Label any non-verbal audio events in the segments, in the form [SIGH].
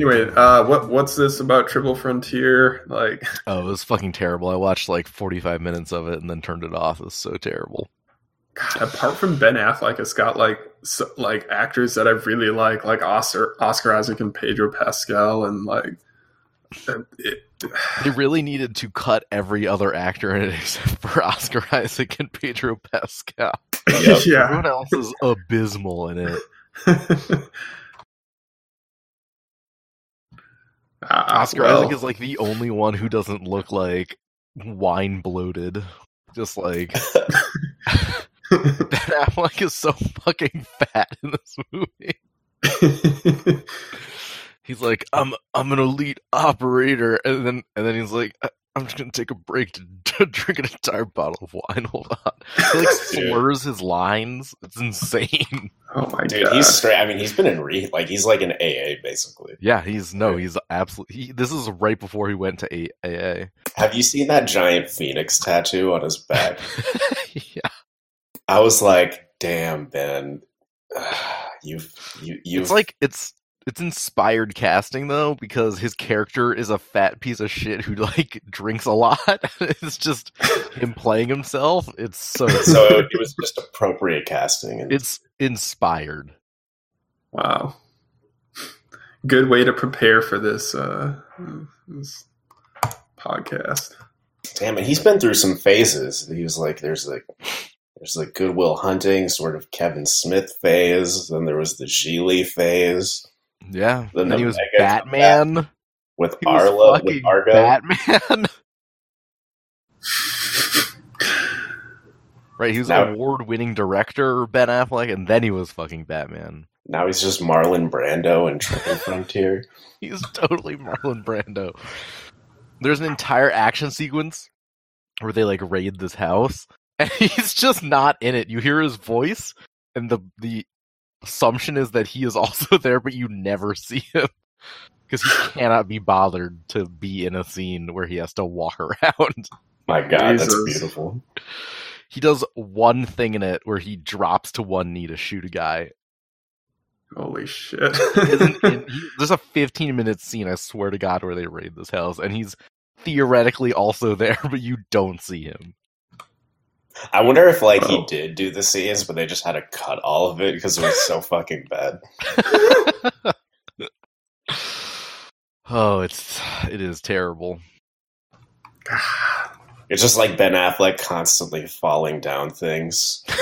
Anyway, uh, what what's this about Triple Frontier? Like, [LAUGHS] Oh, it was fucking terrible. I watched like 45 minutes of it and then turned it off. It was so terrible. God, apart from Ben Affleck, it's got like so, like actors that I really like, like Oscar Oscar Isaac and Pedro Pascal, and like it, [SIGHS] They really needed to cut every other actor in it [LAUGHS] except for Oscar Isaac and Pedro Pascal. [LAUGHS] Yeah. Everyone else is abysmal in it. Uh, Oscar well, Isaac is like the only one who doesn't look like wine bloated. Just like [LAUGHS] [LAUGHS] Ben Affleck is so fucking fat in this movie. [LAUGHS] He's like, I'm I'm an elite operator, and then and then he's like, "I- I'm just gonna take a break to, [LAUGHS] to drink an entire bottle of wine. [LAUGHS] Hold on. He like [LAUGHS] slurs his lines. It's insane. oh my Dude, god, he's straight. I mean, he's been in re like he's like an AA basically. Yeah, he's no, he's absolutely. He, this is right before he went to A- AA. Have you seen that giant phoenix tattoo on his back? yeah, I was like, damn, Ben, [SIGHS] you've you you've it's like it's it's inspired casting though because his character is a fat piece of shit who like [LAUGHS] drinks a lot. [LAUGHS] it's just him playing himself. It's so [LAUGHS] so it was just appropriate casting. And it's inspired. wow. Good way to prepare for this uh, this podcast. damn it, he's been through some phases. He was like, there's like. There's like Good Will Hunting, sort of Kevin Smith phase. Then there was the Gigli phase Yeah. Then and the he was Mega Batman. with He Arlo, with Argo. Batman. [LAUGHS] right, he was Now- an award-winning director, Ben Affleck, and then he was fucking Batman. Now he's just Marlon Brando in Triple [LAUGHS] Frontier. He's totally Marlon Brando. There's an entire action sequence where they like raid this house, [LAUGHS] and he's just not in it. You hear his voice, and the the assumption is that he is [LAUGHS] also there, but you never see him because he cannot be bothered to be in a scene where he has to walk [LAUGHS] around. My God, Jesus. that's beautiful. He does one thing in it where he drops to one knee to shoot a guy. Holy shit! [LAUGHS] He, there's a 15 minute scene, I swear to God, where they raid this house, and he's theoretically also there, but you don't see him. I wonder if like he Oh. did do the scenes, but they just had to cut all of it because it was so fucking bad. [LAUGHS] oh, it's it is terrible. [SIGHS] It's just like Ben Affleck constantly falling down things. [LAUGHS]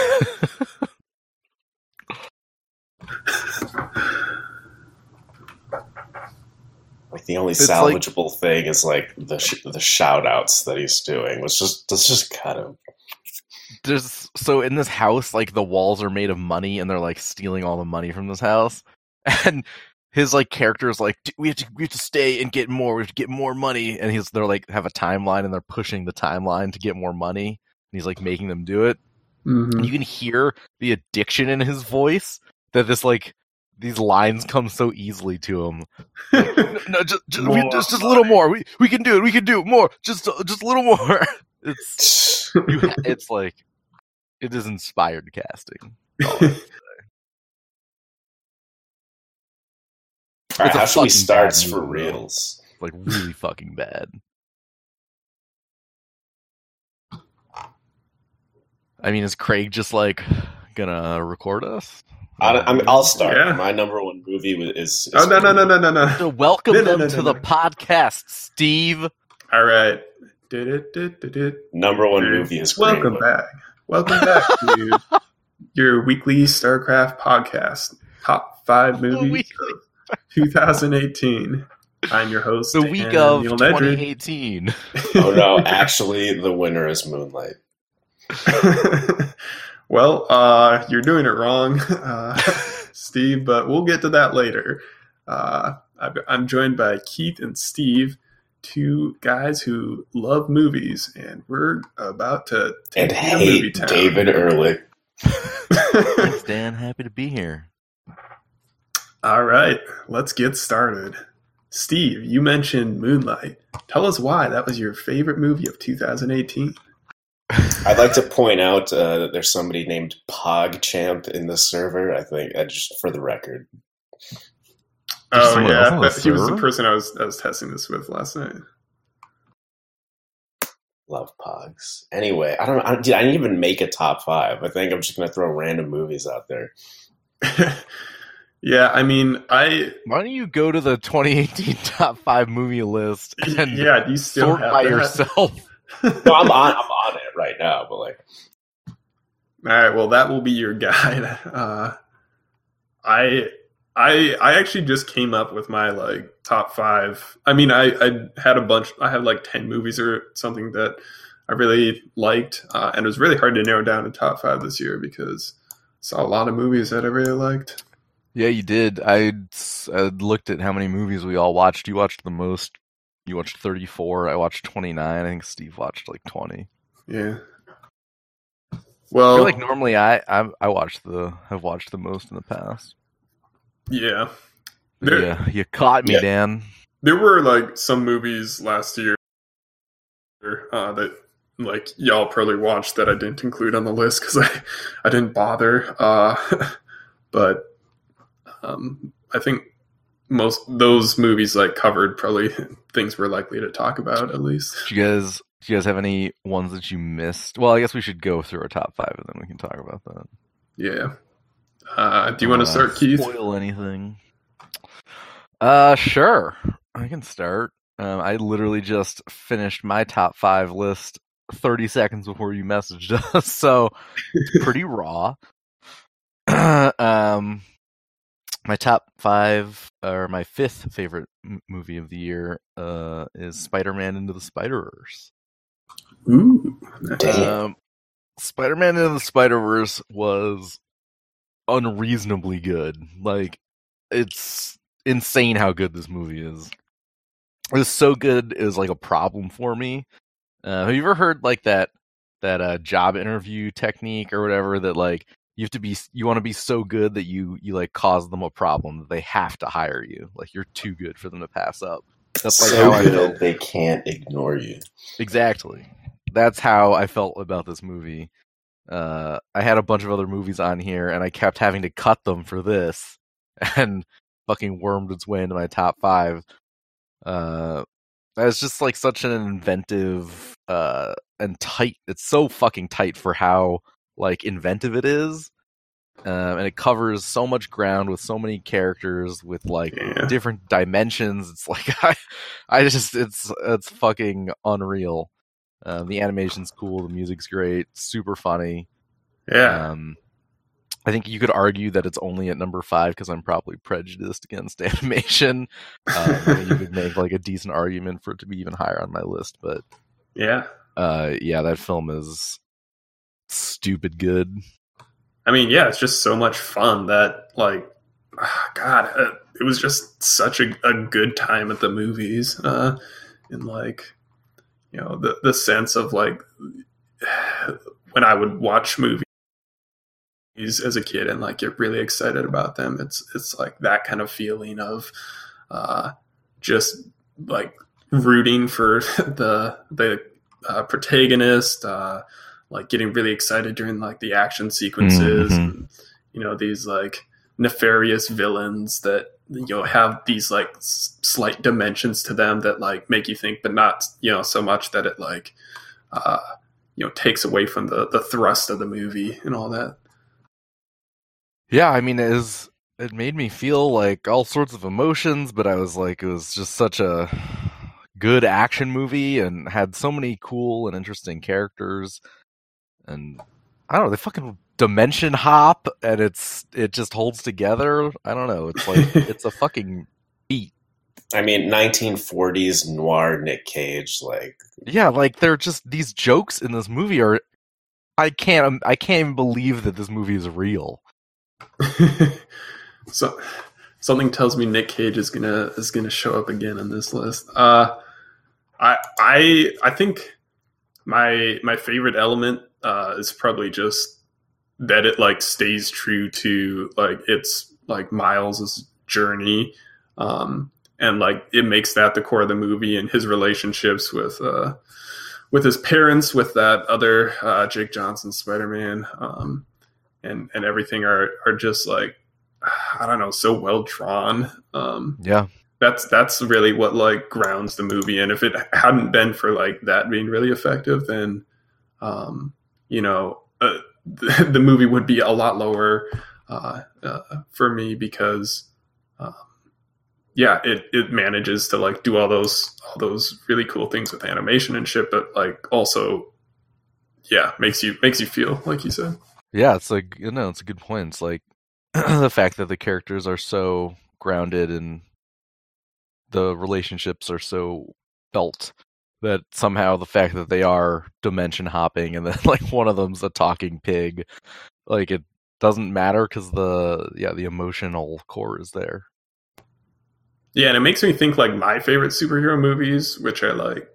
Like the only It's like- salvageable thing is like the sh- the shout outs that he's doing. Let's just let's just cut him. There's so in this house, like the walls are made of money, and they're like stealing all the money from this house, [LAUGHS] and his like character is like, we have to we have to stay and get more. We have to get more money, and he's they're like have a timeline, and they're pushing the timeline to get more money, and he's like making them do it. Mhm. and you can hear the addiction in his voice that this like these lines come so easily to him. No, [LAUGHS] no just just, we, just just a little more. We we can do it. We can do it more. Just just a little more. [LAUGHS] It's [LAUGHS] [LAUGHS] it's [LAUGHS] like it is inspired casting. All I have. All right, a how should we fucking start for movie, though. reals? like really fucking bad. I mean, is Craig just like gonna record us? I, I mean, I'll start. Yeah. My number one movie is. is oh no no no no no no! So welcome No, no, them no, to no, the no. podcast, Steve. All right. Number one Dude, movie is Welcome Book. back. Welcome back to [LAUGHS] your weekly StarCraft podcast. Top five movies of 2018. I'm your host, The week Anna of Neil 2018. Oh no, actually, the winner is Moonlight. [LAUGHS] well, uh, you're doing it wrong, uh, [LAUGHS] Steve, but we'll get to that later. Uh, I'm joined by Keith and Steve, two guys who love movies, and we're about to And take you to movie hate town. David Ehrlich. Thanks, [LAUGHS] Dan. Happy to be here. All right, let's get started. Steve, you mentioned Moonlight. Tell us why that was your favorite movie of 2018. I'd like to point out uh, that there's somebody named PogChamp in the server. I think uh, just for the record. Oh someone yeah, else on the that- he was the person I was I was testing this with last night. Love Pogs. Anyway, I don't. I, dude, I didn't even make a top five. I think I'm just gonna throw random movies out there. [LAUGHS] yeah, I mean, I Why don't you go to the 2018 [LAUGHS] top five movie list and yeah, do you still sort have by that? yourself? [LAUGHS] No, I'm on. I'm on it right now. But like, All right, well, that will be your guide. Uh, I I I actually just came up with my like top five. I mean, I I had a bunch. I had like ten movies or something that I really liked, uh, and it was really hard to narrow down a top five this year because I saw a lot of movies that I really liked. Yeah, you did. I, I looked at how many movies we all watched. You watched the most. You watched 34. I watched 29. I think Steve watched like 20. Yeah. I Well, feel like normally I I, I watched the have watched the most in the past. Yeah. There- yeah, you caught me, Yeah. Dan. there were like some movies last year uh, that like y'all probably watched that I didn't include on the list because [LAUGHS] I I didn't bother. Uh, [LAUGHS] but um, I think most those movies like covered probably [LAUGHS] things we're likely to talk about at least. Do you guys do you guys have any ones that you missed? Well, I guess we should go through our top five and then we can talk about that. Yeah. Uh, do you want to Uh, start, Keith? Spoil anything? Uh, sure. I can start. Um, I literally just finished my top five list 30 seconds before you messaged [LAUGHS] us, so it's [LAUGHS] pretty raw. [CLEARS THROAT] um, my top five, or my fifth favorite m- movie of the year, uh, is Spider-Man Into the Spider-Verse. Ooh. Damn. Um, Spider-Man Into the Spider-Verse was unreasonably good. Like, it's insane how good this movie is. It was so good, it was like a problem for me. Uh, have you ever heard like that that uh, job interview technique or whatever that like you have to be you want to be so good that you you like cause them a problem that they have to hire you like you're too good for them to pass up that's like so how I good felt. they can't ignore you. Exactly. That's how I felt about this movie. Uh, I had a bunch of other movies on here, and I kept having to cut them for this, [LAUGHS] and fucking wormed its way into my top five. Uh, it's just like such an inventive uh, and tight. It's so fucking tight for how like inventive it is, um, and it covers so much ground with so many characters with like Yeah. different dimensions. It's [LAUGHS] like I, I just it's it's fucking unreal. Um, the animation's cool, the music's great, super funny. Yeah. Um, I think you could argue that it's only at number five because I'm probably prejudiced against [LAUGHS] animation. Um, you could make like a decent argument for it to be even higher on my list, but yeah. uh, yeah, that film is stupid good. I mean, yeah, it's just so much fun that, like, ah, [SIGHS] God, uh, it was just such a, a good time at the movies. Uh, and, like, you know, the, the sense of, like, when I would watch movies as a kid and, like, get really excited about them, it's, it's like that kind of feeling of uh, just, like, rooting for [LAUGHS] the, the uh, protagonist, uh, like getting really excited during like the action sequences Mhm. and you know these like nefarious villains that you know have these like slight dimensions to them that like make you think but not you know so much that it like uh you know takes away from the the thrust of the movie and all that Yeah, I mean, it is. It made me feel like all sorts of emotions, but I was like, it was just such a good action movie and had so many cool and interesting characters. And I don't know, they fucking dimension hop, and it's it just holds together. I don't know. It's like [LAUGHS] it's a fucking beat. I mean, 1940s noir Nick Cage, like Yeah, like they're just these jokes in this movie are. I can't. I can't even believe that this movie is real. [LAUGHS] so something tells me Nick Cage is gonna is gonna show up again on this list. Uh, I I I think my my favorite element uh, is probably just that it like stays true to like its like Miles's journey, um, and like it makes that the core of the movie and his relationships with uh, with his parents, with that other uh, Jake Johnson Spider Man. Um, and and everything are are just like I don't know, so well drawn. Um, Yeah. that's that's really what like grounds the movie. And if it hadn't been for like that being really effective, then um, you know uh, the, [LAUGHS] the movie would be a lot lower uh, uh, for me because um, yeah, it it manages to like do all those all those really cool things with animation and shit, but like also yeah makes you makes you feel like you said. Yeah, it's like you know, it's a good point. It's like [CLEARS THROAT] the fact that the characters are so grounded and the relationships are so felt that somehow the fact that they are dimension hopping and then [LAUGHS] like one of them's a talking pig, like it doesn't matter because the yeah the emotional core is there. Yeah, and it makes me think like my favorite superhero movies, which are like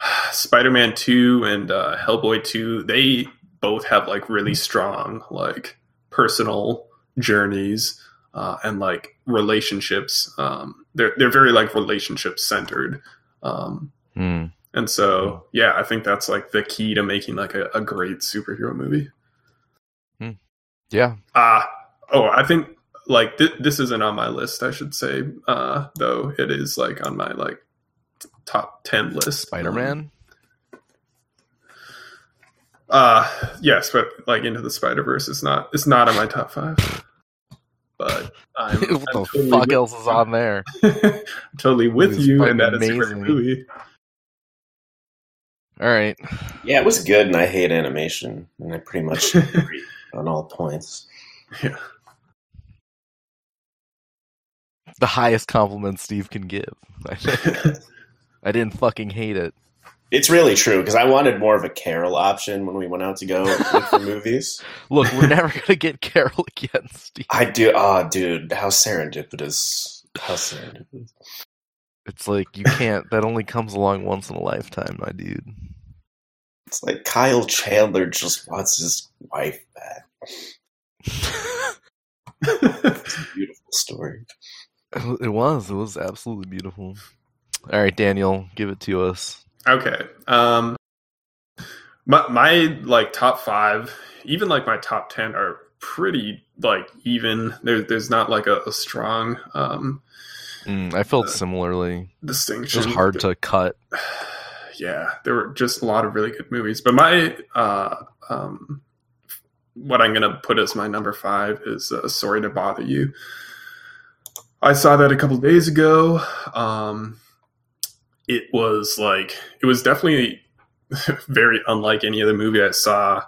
[SIGHS] Spider Man 2 and uh, Hellboy 2, they both have like really strong, like personal journeys uh, and like relationships. Um, they're, they're very like relationship centered. Um, Hmm. and so, yeah, I think that's like the key to making like a, a great superhero movie. Yeah, Uh, oh, I think like th- this isn't on my list. I should say, uh, though it is like on my like top ten list. Spider Man. Uh, yes, but like Into the Spider Verse is not. It's not on my top five. But [LAUGHS] I'm, what I'm the totally fuck with- else is on there? [LAUGHS] totally with It's you, fucking and that is a great amazing. movie. All right, Yeah, it was good, and I hate animation, and I pretty much [LAUGHS] agree on all points. Yeah. the highest compliment Steve can give. I didn't fucking hate it. It's really true because I wanted more of a Carol option when we went out to go [LAUGHS] look for movies. Look, we're never gonna get [LAUGHS] Carol again, Steve. I do. Oh, dude, how serendipitous! How serendipitous! It's like you can't. That only comes along once in a lifetime, my dude. It's like Kyle Chandler just wants his wife back. [LAUGHS] It's a beautiful story. It was. It was absolutely beautiful. All right, Daniel, give it to us. Okay. Um my my like top 5, even like my top 10 are pretty like even. There there's not like a, a strong um Mm, I felt similarly. It distinction. was hard to cut. [SIGHS] yeah, there were just a lot of really good movies. But my uh um what I'm gonna put as my number five is uh, Sorry to Bother You. I saw that a couple days ago. Um, it was like it was definitely [LAUGHS] very unlike any other movie I saw.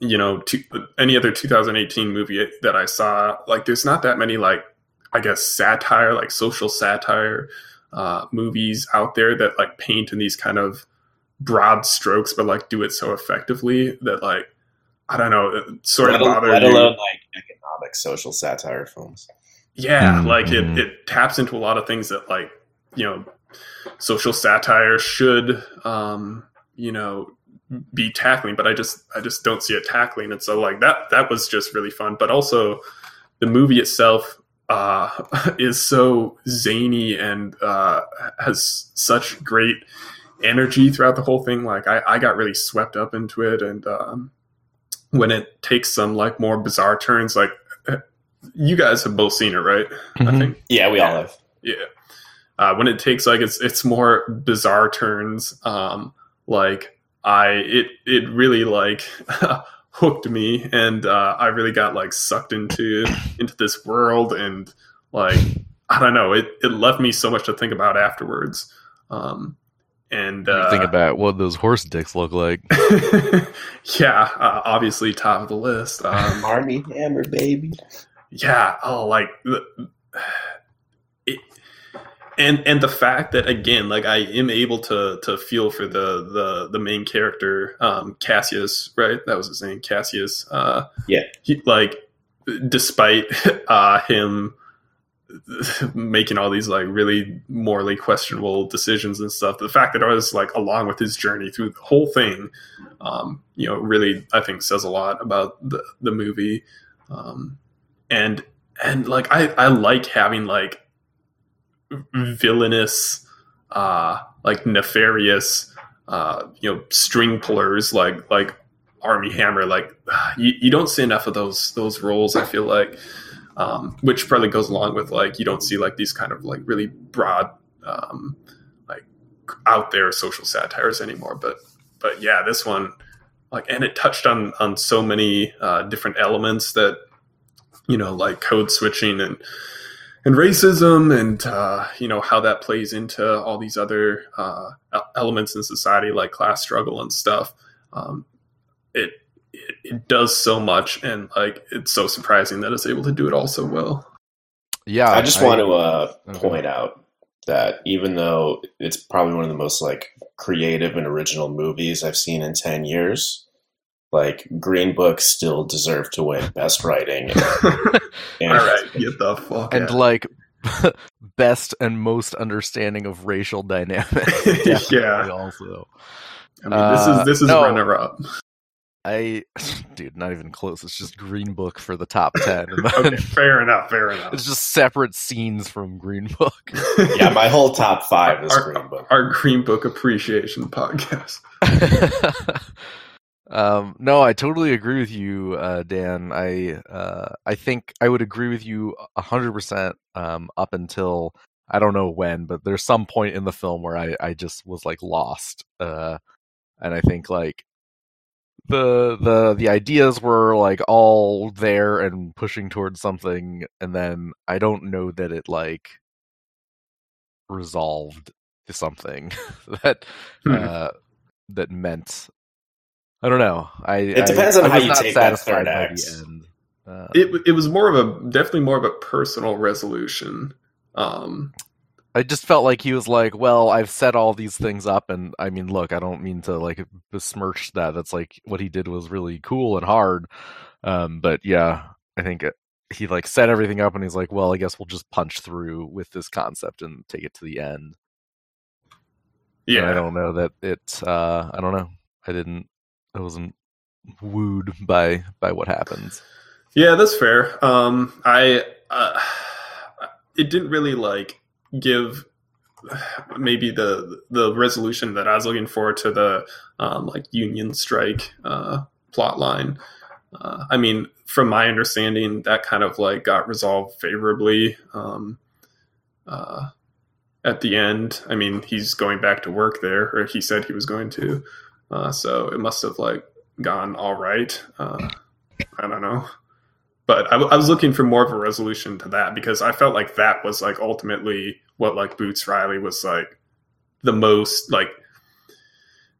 You know, to, any other 2018 movie that I saw. Like, there's not that many like I guess satire, like social satire uh, movies out there that like paint in these kind of broad strokes, but like do it so effectively that like I don't know, it sort let, of bother let you. alone like economic social satire films. Yeah, Mhm, like it, it taps into a lot of things that like you know social satire should um you know be tackling but i just i just don't see it tackling. And so like that that was just really fun. But also the movie itself uh [LAUGHS] is so zany and uh has such great energy throughout the whole thing. Like i i got really swept up into it. And um when it takes some like more bizarre turns like you guys have both seen it right? I Mhm. think. Yeah, we all have. yeah. Uh, when it takes like it's it's more bizarre turns, um, like I it it really like [LAUGHS] hooked me, and uh, I really got like sucked into into this world, and like I don't know, it it left me so much to think about afterwards. Um, and uh, think about what those horse dicks look like. [LAUGHS] yeah, uh, obviously top of the list. Um, Armie Hammer, baby. yeah oh like it, and and the fact that again like i am able to to feel for the the the main character um cassius right? That was his name cassius. Uh Yeah. he, like despite [LAUGHS] uh him making all these like really morally questionable decisions and stuff the fact that i was like along with his journey through the whole thing um you know really i think says a lot about the the movie. Um and and like i i like having like villainous uh like nefarious uh you know string pullers like like Armie Hammer. Like [SIGHS] you, you don't see enough of those those roles. I feel like, um, which probably goes along with like you don't see like these kind of like really broad, um, like out there social satires anymore. But but yeah, this one like and it touched on on so many uh, different elements that you know like code switching and and racism and uh, you know how that plays into all these other uh, elements in society like class struggle and stuff um, it, it, it does so much and like it's so surprising that it's able to do it all so well yeah i just I, want to uh, okay. point out that even though it's probably one of the most like creative and original movies i've seen in 10 years like Green Book still deserve to win best writing. And, [LAUGHS] and All right, get the fuck and out. like [LAUGHS] best and most understanding of racial dynamics. [LAUGHS] yeah, also. I mean, this is this is uh, no, runner up. I, dude, not even close. It's just Green Book for the top ten. okay, fair enough. Fair enough. It's just separate scenes from Green Book. yeah, my whole top five is our, Green Book. Our Green Book appreciation podcast. Um, no, I totally agree with you, uh, Dan. I uh, I think I would agree with you hundred percent um, up until I don't know when, but there's some point in the film where I, I just was like lost, uh, and I think like the the the ideas were like all there and pushing towards something, and then I don't know that it like resolved to something [LAUGHS] that hmm. uh, that meant I don't know. I it depends I, on I how you take that third act. Uh, it it was more of a definitely more of a personal resolution. Um, I just felt like he was like, "Well, I've set all these things up, and I mean, look, I don't mean to like besmirch that. That's like what he did was really cool and hard, um, but yeah, I think it, he like set everything up, and he's like, "Well, I guess we'll just punch through with this concept and take it to the end." Yeah, and I don't know that it. Uh, I don't know. I didn't I wasn't wooed by by what happens. Yeah, that's fair. Um, I uh, it didn't really like give maybe the the resolution that I was looking for to the um, like union strike uh, plot line. Uh, I mean, from my understanding, that kind of like got resolved favorably um, uh, at the end. I mean, he's going back to work there, or he said he was going to. Uh, so it must have like gone all right. Uh, I don't know, but I, I, was looking for more of a resolution to that because I felt like that was like ultimately what like Boots Riley was like the most like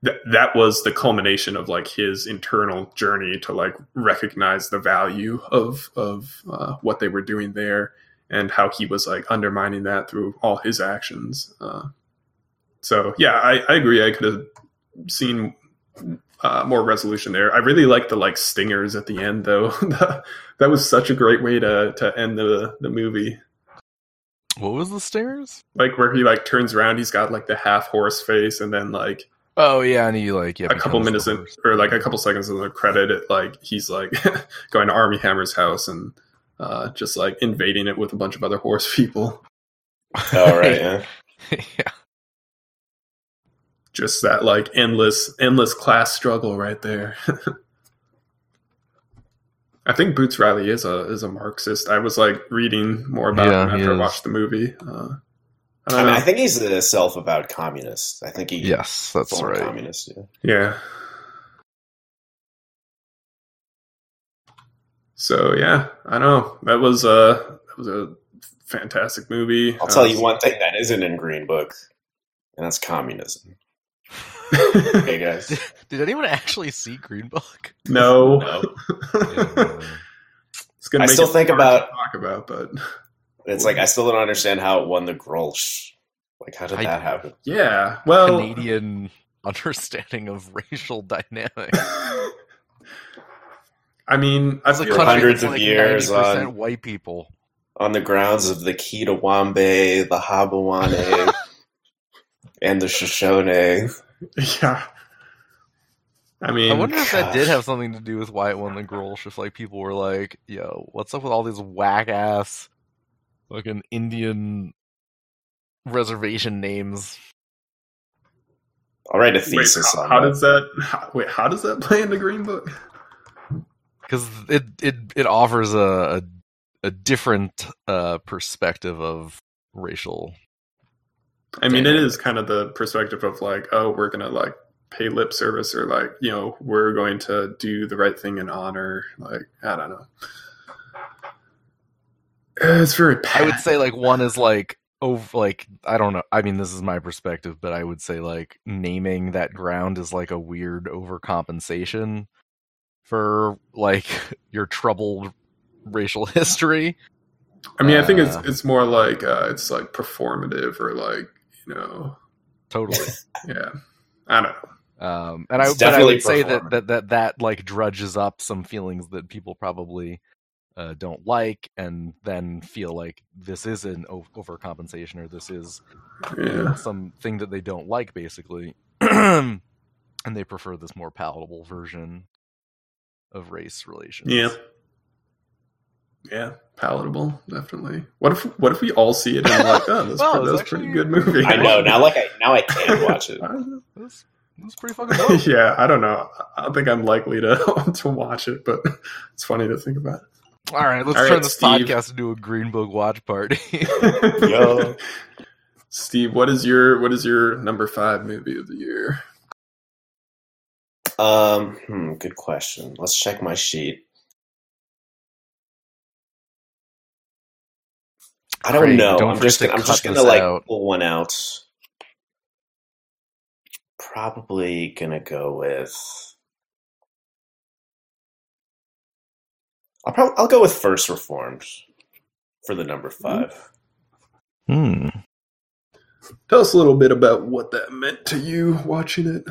that that was the culmination of like his internal journey to like recognize the value of of uh, what they were doing there and how he was like undermining that through all his actions. Uh, so yeah, I, I agree. I could have seen uh, more resolution there. I really like the like stingers at the end though. [LAUGHS] that was such a great way to to end the the movie. What was the stingers? Like where he like turns around, he's got like the half horse face, and then like oh yeah, and he like yeah, a couple minutes in, or like a couple seconds in the credit, it, like he's like [LAUGHS] going to Armie Hammer's house and uh, just like invading it with a bunch of other horse people. All right, [LAUGHS] yeah. yeah just that like endless endless class struggle right there. [LAUGHS] I think Boots Riley is a is a Marxist. I was like reading more about yeah, him after I watched the movie. Uh, I, I, mean, I, think he's a self-avowed communist. I think he yes, that's right. Communist. Yeah. yeah. So yeah, I know that was a uh, that was a fantastic movie. I'll tell you one thing that isn't in Green Book, and that's communism hey guys. Did, [LAUGHS] did, anyone actually see Green Book? No. no. [LAUGHS] it's gonna. I still think about talk about, but it's like I still don't understand how it won the Grolsch. Like, how did I, that happen? Yeah, well, Canadian understanding of racial dynamics. [LAUGHS] I mean, I've like hundreds of like years on white people on the grounds of the Kitawambe, the Habawane, and the Shoshone. [LAUGHS] Yeah. I mean, I wonder if that did have something to do with why it won the Grolsch. If like people were like, "Yo, what's up with all these whack ass, fucking Indian reservation names?" I'll write a thesis wait, on how that. does that? How, wait, how does that play in the Green Book? because it it it offers a a, a different uh, perspective of racial. I mean, it is kind of the perspective of like, oh, we're gonna like pay lip service, or like, you know, we're going to do the right thing in honor. Like, I don't know. It's very. I would say like one is like over like I don't know. I mean, this is my perspective, but I would say like naming that ground is like a weird overcompensation for like [LAUGHS] your troubled racial history. I mean, I think it's uh, it's more like uh, it's like performative or like you know, Totally. [LAUGHS] yeah. I don't know. Um, and I, but I would say that, that that that like drudges up some feelings that people probably uh, don't like, and then feel like this is an o- overcompensation or this is you know, Yeah. something that they don't like, basically, [CLEARS THROAT] and they prefer this more palatable version of race relations. Yeah. Yeah, palatable, definitely. What if what if we all see it and we're like, oh, [LAUGHS] that's, Well, pre- it's that's actually- pretty good movie. I know now. Like I now I can [LAUGHS] watch it. I don't know. That's, that's pretty fucking dope. [LAUGHS] yeah, I don't know. I don't think I'm likely to to watch it, but it's funny to think about. All right, let's All turn right, this Steve. podcast into a Green Book watch party. Yo. Steve, what is your what is your number five movie of the year? Um, hmm, good question. Let's check my sheet. I don't Craig, know. don't I'm just gonna, I'm just gonna like out. pull one out. Probably gonna go with. I'll probably I'll go with First Reformed for the number five. Hmm. Tell us a little bit about what that meant to you watching it.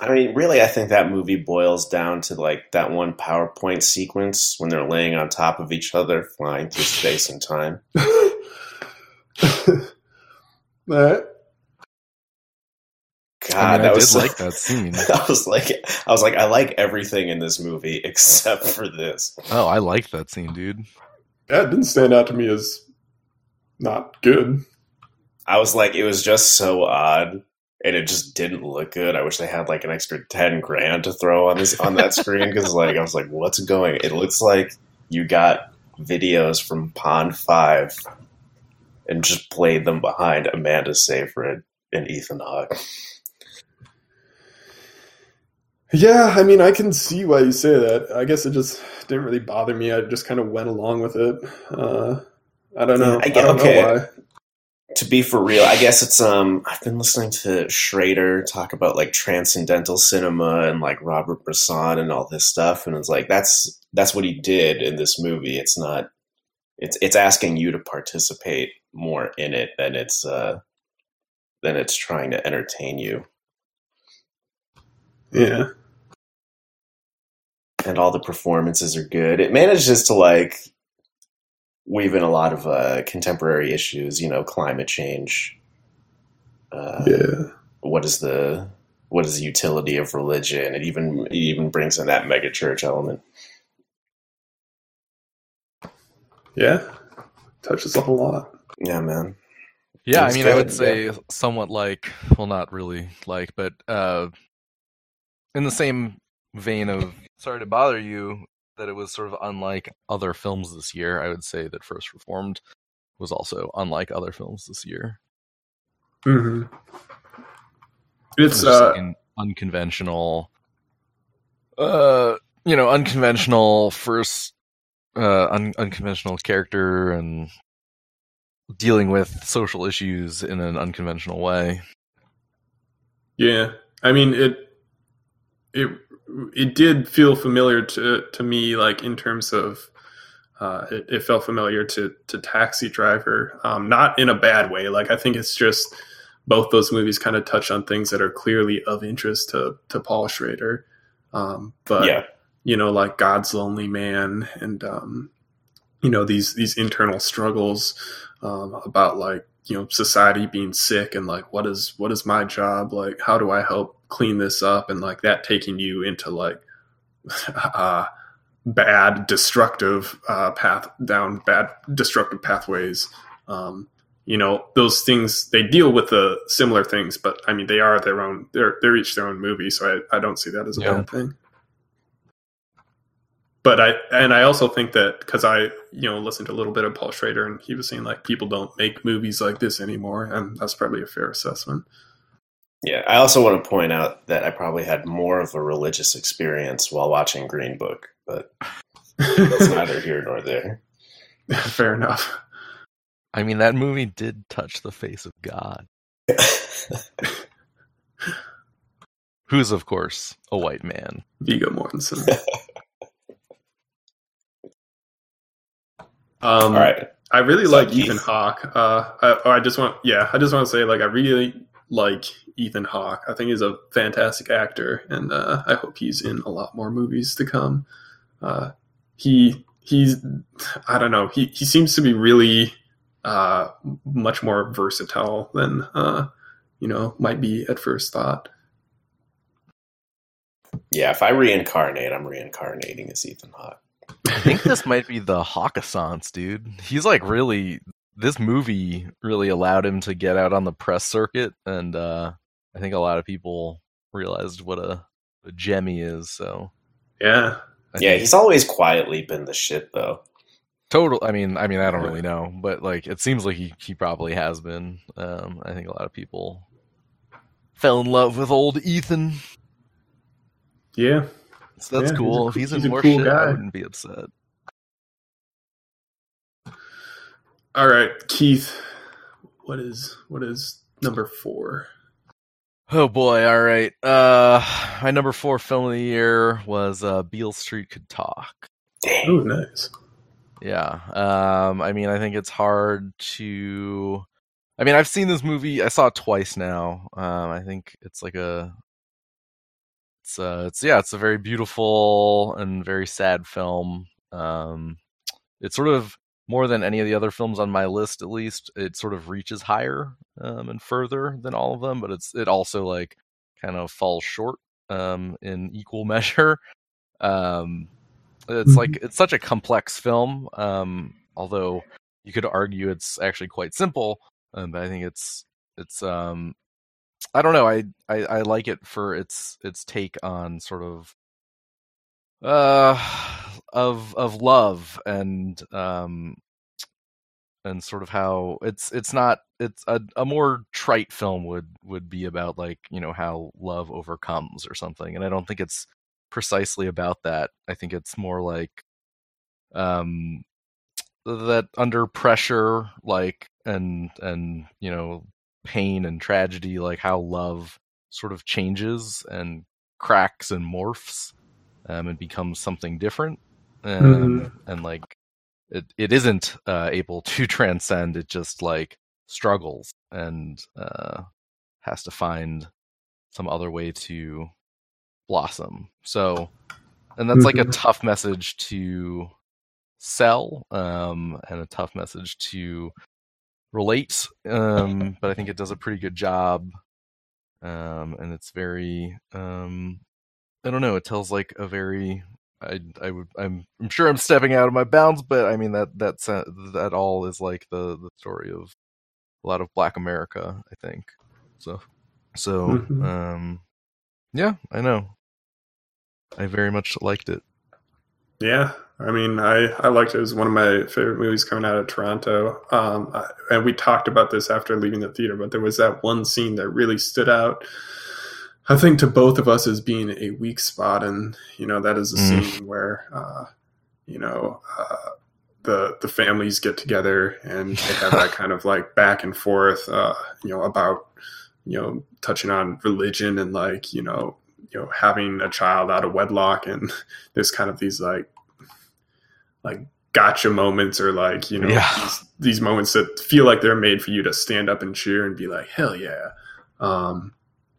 I mean, really, I think that movie boils down to like that one PowerPoint sequence when they're laying on top of each other, flying through space and time. [LAUGHS] All right. God, I mean, that I was did like that scene. [LAUGHS] I was like, I was like, I like everything in this movie [LAUGHS] except for this. Oh, I like that scene, dude. Yeah, it didn't stand out to me as not good. I was like, it was just so odd, and it just didn't look good. I wish they had like an extra ten grand to throw on this on that screen because, like, I was like, what's going? It looks like you got videos from Pond Five and just played them behind Amanda Seyfried and Ethan Hawke. Yeah, I mean, I can see why you say that. I guess it just didn't really bother me. I just kind of went along with it. Uh, I don't know. I I, don't okay. know why. To be for real, I guess it's um I've been listening to Schrader talk about like transcendental cinema and like Robert Bresson and all this stuff and it's like that's that's what he did in this movie. It's not it's it's asking you to participate more in it than it's uh than it's trying to entertain you. Yeah. And all the performances are good. It manages to like weave in a lot of uh contemporary issues, you know, climate change. Uh Yeah. what is the what is the utility of religion? It even it even brings in that megachurch element. Yeah. Touches on a lot. Yeah, man. Yeah, I It's mean, I would good, say somewhat like, well, not really like, but uh, in the same vein of sorry to bother you, that it was sort of unlike other films this year. I would say that First Reformed was also unlike other films this year. hmm It It's uh, like an unconventional, uh, you know, unconventional first, uh, un- unconventional character and dealing with social issues in an unconventional way. Yeah, I mean it. It it did feel familiar to to me, like in terms of. Uh, it, it felt familiar to to Taxi Driver, um, not in a bad way. Like I think it's just both those movies kind of touch on things that are clearly of interest to to Paul Schrader. Um, but yeah. you know, like God's Lonely Man, and um, you know these these internal struggles um, about like you know society being sick and like what is what is my job like how do I help clean this up and like that taking you into like [LAUGHS] uh, bad destructive uh, path down bad destructive pathways um, you know those things they deal with the similar things, but I mean they are their own. They're they're each their own movie, so I, I don't see that as a Yeah. bad thing. But I and I also think that because I you know listened to a little bit of Paul Schrader and he was saying like people don't make movies like this anymore, and that's probably a fair assessment. Yeah, I also want to point out that I probably had more of a religious experience while watching Green Book, but it's [LAUGHS] neither here nor there. [LAUGHS] fair enough. I mean, that movie did touch the face of God, [LAUGHS] who's of course a white man. Viggo Mortensen. Um, All right. I really So, like Keith. Ethan Hawke. Uh, I, I just want, yeah, I just want to say, like, I really like Ethan Hawke. I think he's a fantastic actor, and uh, I hope he's in a lot more movies to come. Uh, he he's, I don't know, he he seems to be really uh, much more versatile than uh, you know might be at first thought. Yeah, if I reincarnate, I'm reincarnating as Ethan Hawke. I think this might be the Hawkassance, dude. He's like really. This movie really allowed him to get out on the press circuit, and uh, I think a lot of people realized what a, a gem he is. So Yeah, I Yeah, he's always quietly been the shit, though. total. I mean, I mean, I don't really know, but like, it seems like he he probably has been. Um, I think a lot of people fell in love with old Ethan. yeah. So that's Yeah, he's a cool. cool- if he's, he's in a more cool shit, guy. I wouldn't be upset. All right, Keith. What is what is number four? Oh boy! All right. Uh, my number four film of the year was uh, Beale Street Could Talk. Dang. Oh, nice. Yeah. Um, I mean, I think it's hard to. I mean, I've seen this movie. I saw it twice now. Um, I think it's like a. It's uh, it's yeah, it's a very beautiful and very sad film. Um, it's sort of more than any of the other films on my list, at least. It sort of reaches higher um, and further than all of them, but it's it also like kind of falls short um, in equal [LAUGHS] measure. Um, it's Mhm. like it's such a complex film. Um, although you could argue it's actually quite simple, um, but I think it's it's um, I don't know. I, I I like it for its its take on sort of uh of of love and um and sort of how it's it's not it's a, a more trite film would would be about like you know how love overcomes or something and i don't think it's precisely about that. I think it's more like um that under pressure like and and you know pain and tragedy like how love sort of changes and cracks and morphs um, and becomes something different um, and like it, it isn't uh, able to [LAUGHS] transcend it just like struggles and uh, has to find some other way to blossom so and that's like a Mhm. tough message to sell um, and a tough message to relate um, but i think it does a pretty good job um, and it's very um, i don't know it tells like a very I I would I'm I'm sure I'm stepping out of my bounds, but I mean that that's uh, that all is like the the story of a lot of Black America, I think. So so Mhm. um yeah, I know. I very much liked it. Yeah, I mean, I I liked it. It was one of my favorite movies coming out of Toronto. Um, I, and we talked about this after leaving the theater, but there was that one scene that really stood out. I think to both of us as being a weak spot, and you know that is a Mm. scene where uh, you know uh, the the families get together and they have that [LAUGHS] kind of like back and forth, uh, you know, about you know touching on religion and like you know you know having a child out of wedlock and [LAUGHS] there's kind of these like like gotcha moments or like you know Yeah. these, these moments that feel like they're made for you to stand up and cheer and be like hell yeah um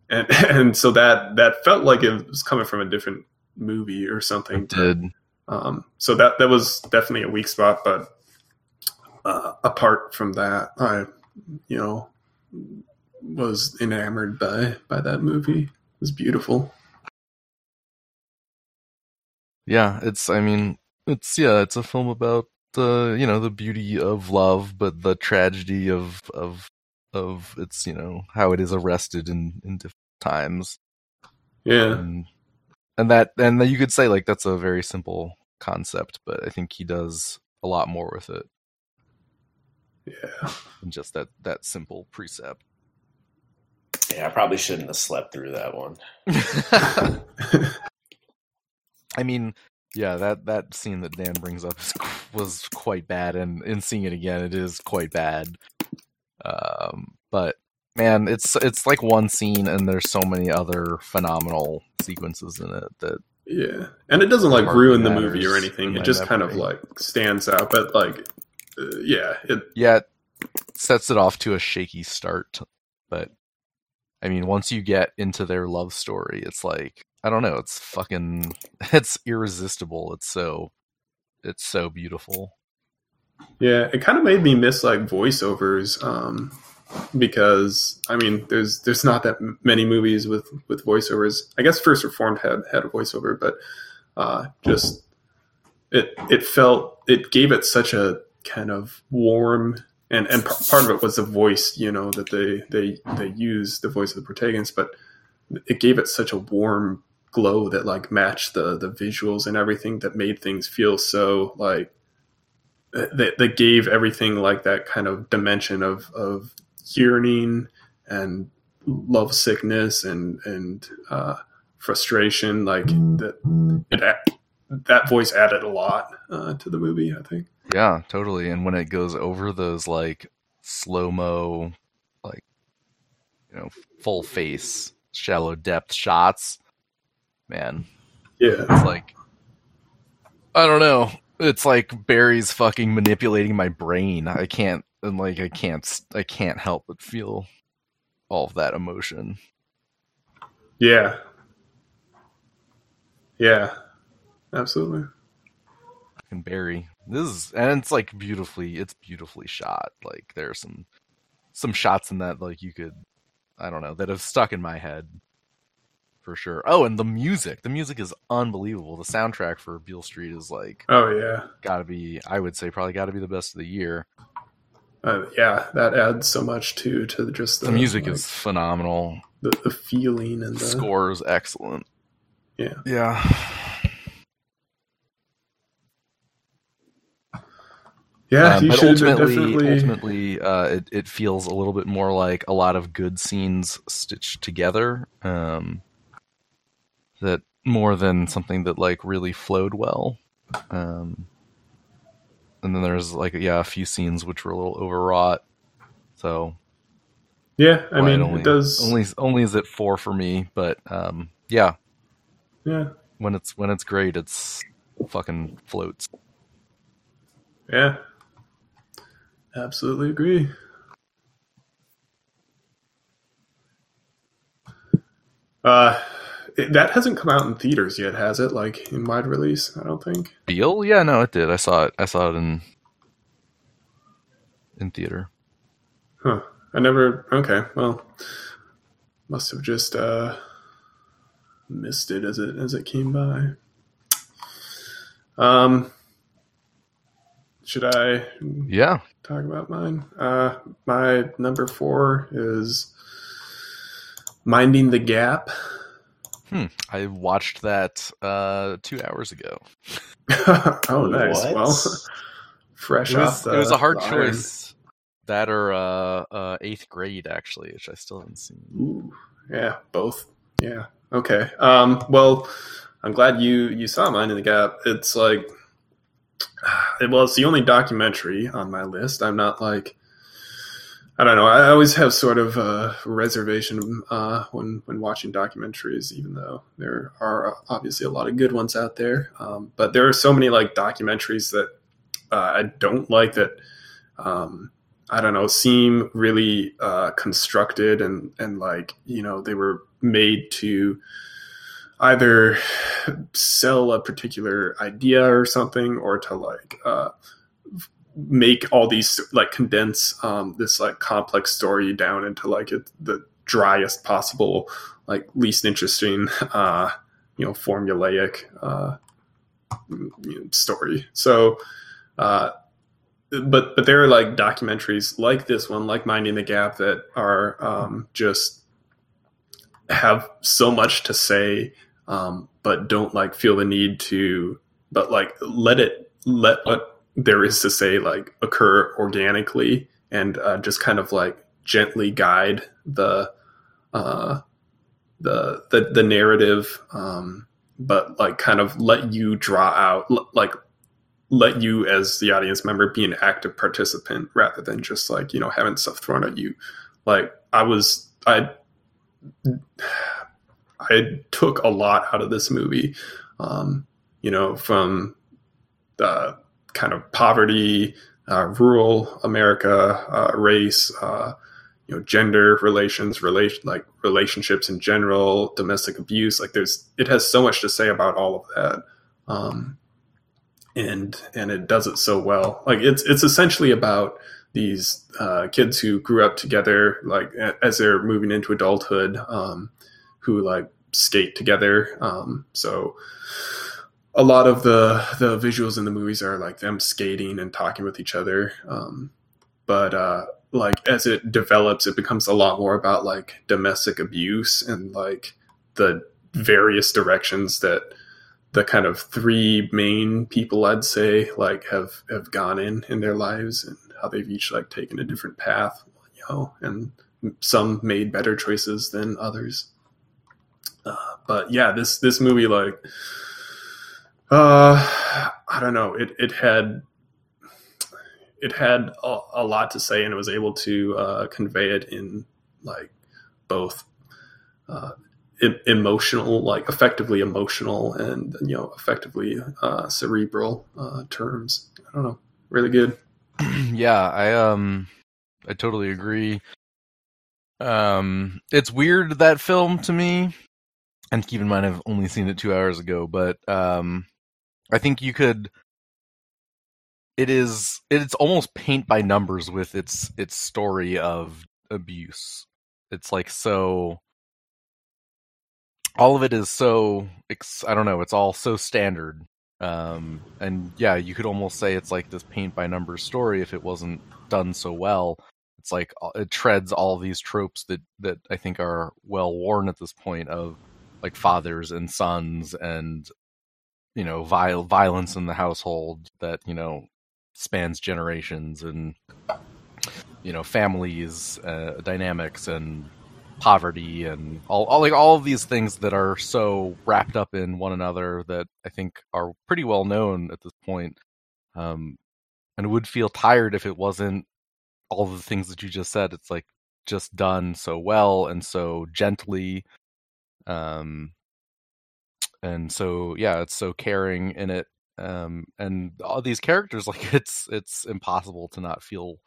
and [LAUGHS] and so that that felt like it was coming from a different movie or something. It did. um so that that was definitely a weak spot but uh apart from that i you know was enamored by by that movie. It was beautiful. Yeah, it's I mean, it's yeah, it's a film about the you know the beauty of love, but the tragedy of of of its you know how it is arrested in in different times. Yeah, and, and that and you could say like that's a very simple concept, but I think he does a lot more with it. Yeah, than just that that simple precept. Yeah, I probably shouldn't have slept through that one. [LAUGHS] [LAUGHS] I mean, yeah, that that scene that Dan brings up was quite bad, and in seeing it again, it is quite bad. Um, but man, it's it's like one scene, and there's so many other phenomenal sequences in it that yeah, and it doesn't like ruin the movie or anything. It just memory. kind of like stands out, but like uh, yeah, it yeah it sets it off to a shaky start, but I mean, once you get into their love story, it's like I don't know, it's fucking [LAUGHS] it's irresistible. It's so it's so beautiful. Yeah, it kind of made me miss like voiceovers um because I mean, there's there's not that many movies with with voiceovers. I guess First Reformed had had a voiceover, but uh just it it felt it gave it such a kind of warm and and part of it was the voice, you know, that they they they used the voice of the protagonist, but it gave it such a warm glow that like matched the the visuals and everything that made things feel so like that, that gave everything like that kind of dimension of of yearning and love sickness and and uh, frustration like that it that voice added a lot uh, to the movie i think yeah, totally. And when it goes over those like slow mo, like you know, full face, shallow depth shots, man, yeah, it's like I don't know. It's like Barry's fucking manipulating my brain. I can't, and like I can't, I can't help but feel all of that emotion. Yeah. Yeah. Absolutely. And Barry, this is and it's like beautifully it's beautifully shot like there are some some shots in that like you could i don't know that have stuck in my head for sure. Oh and the music. The music is unbelievable. The soundtrack for beale street is like oh yeah. gotta be i would say probably gotta be the best of the year. Uh, yeah that adds so much to to just the, the music like, is phenomenal. the, the feeling and the score is excellent. Yeah. Yeah. Yeah, um, but ultimately, definitely... ultimately, uh, it it feels a little bit more like a lot of good scenes stitched together. Um, that more than something that like really flowed well. Um, and then there's like yeah, a few scenes which were a little overwrought. So yeah, I mean, only, it does only only is it four for me, but um, yeah, yeah. When it's when it's great, it's fucking floats. Yeah, Absolutely agree. Uh, it, that hasn't come out in theaters yet, has it? Like in wide release? I don't think. Beale? Yeah, no, it did. I saw it. I saw it in in theater. Huh. I never. Okay. Well, must have just uh missed it as it as it came by. Um. Should I? Yeah talk about mine. Uh, my number four is Minding the Gap. Hmm. I watched that uh, two hours ago. [LAUGHS] oh, nice. What? Well, [LAUGHS] fresh it was, the, It was a hard choice. That or uh, uh, eighth grade, actually, which I still haven't seen. Ooh, yeah, both. Yeah. Okay. Um, well, I'm glad you you saw Minding the Gap. It's like [SIGHS] well, it's the only documentary on my list. I'm not like I don't know. I always have sort of a reservation uh, when when watching documentaries, even though there are obviously a lot of good ones out there. Um, but there are so many like documentaries that uh, I don't like that. Um, I don't know, seem really uh, constructed and and like you know they were made to either sell a particular idea or something or to like uh, make all these like condense um, this like complex story down into like it, the driest possible like least interesting [LAUGHS] uh, you know formulaic uh, story. So uh, but but there are like documentaries like this one, like Minding the Gap, that are um, just have so much to say, um, but don't like feel the need to, but like let it let what there is to say like occur organically and uh, just kind of like gently guide the uh, the the the narrative, um, but like kind of let you draw out like let you as the audience member be an active participant rather than just like you know having stuff thrown at you. Like i was i [SIGHS] i took a lot out of this movie um you know from the kind of poverty uh, rural america uh, race uh, you know gender relations relation like relationships in general domestic abuse like there's it has so much to say about all of that um and and it does it so well. Like it's it's essentially about these uh, kids who grew up together, like as they're moving into adulthood, um, who like skate together. Um, so a lot of the the visuals in the movies are like them skating and talking with each other. Um, but uh, like as it develops, it becomes a lot more about like domestic abuse and like the various directions that the kind of three main people I'd say like have have gone in in their lives and how they've each like taken a different path, you know, and some made better choices than others. Uh, but yeah, this this movie like uh I don't know, it it had it had a, a lot to say and it was able to uh, convey it in like both uh, emotional, like effectively emotional and you know effectively uh, cerebral uh, terms. I don't know, really good. [CLEARS THROAT] yeah, I um, I totally agree. Um, it's weird that film to me, and keep in mind I've only seen it two hours ago, but um, I think you could. It is it's almost paint by numbers with its its story of abuse. It's like so all of it is so I don't know, it's all so standard. Um, and yeah, you could almost say it's like this paint by numbers story if it wasn't done so well. It's like uh, it treads all these tropes that that I think are well worn at this point of like fathers and sons and you know violence in the household that you know spans generations and you know families uh, dynamics and poverty and all, all like all of these things that are so wrapped up in one another that I think are pretty well known at this point. Um, and would feel tired if it wasn't all the things that you just said. It's like just done so well and so gently. Um, and so yeah, it's so caring in it. Um, and all these characters, [LAUGHS] like it's it's impossible to not feel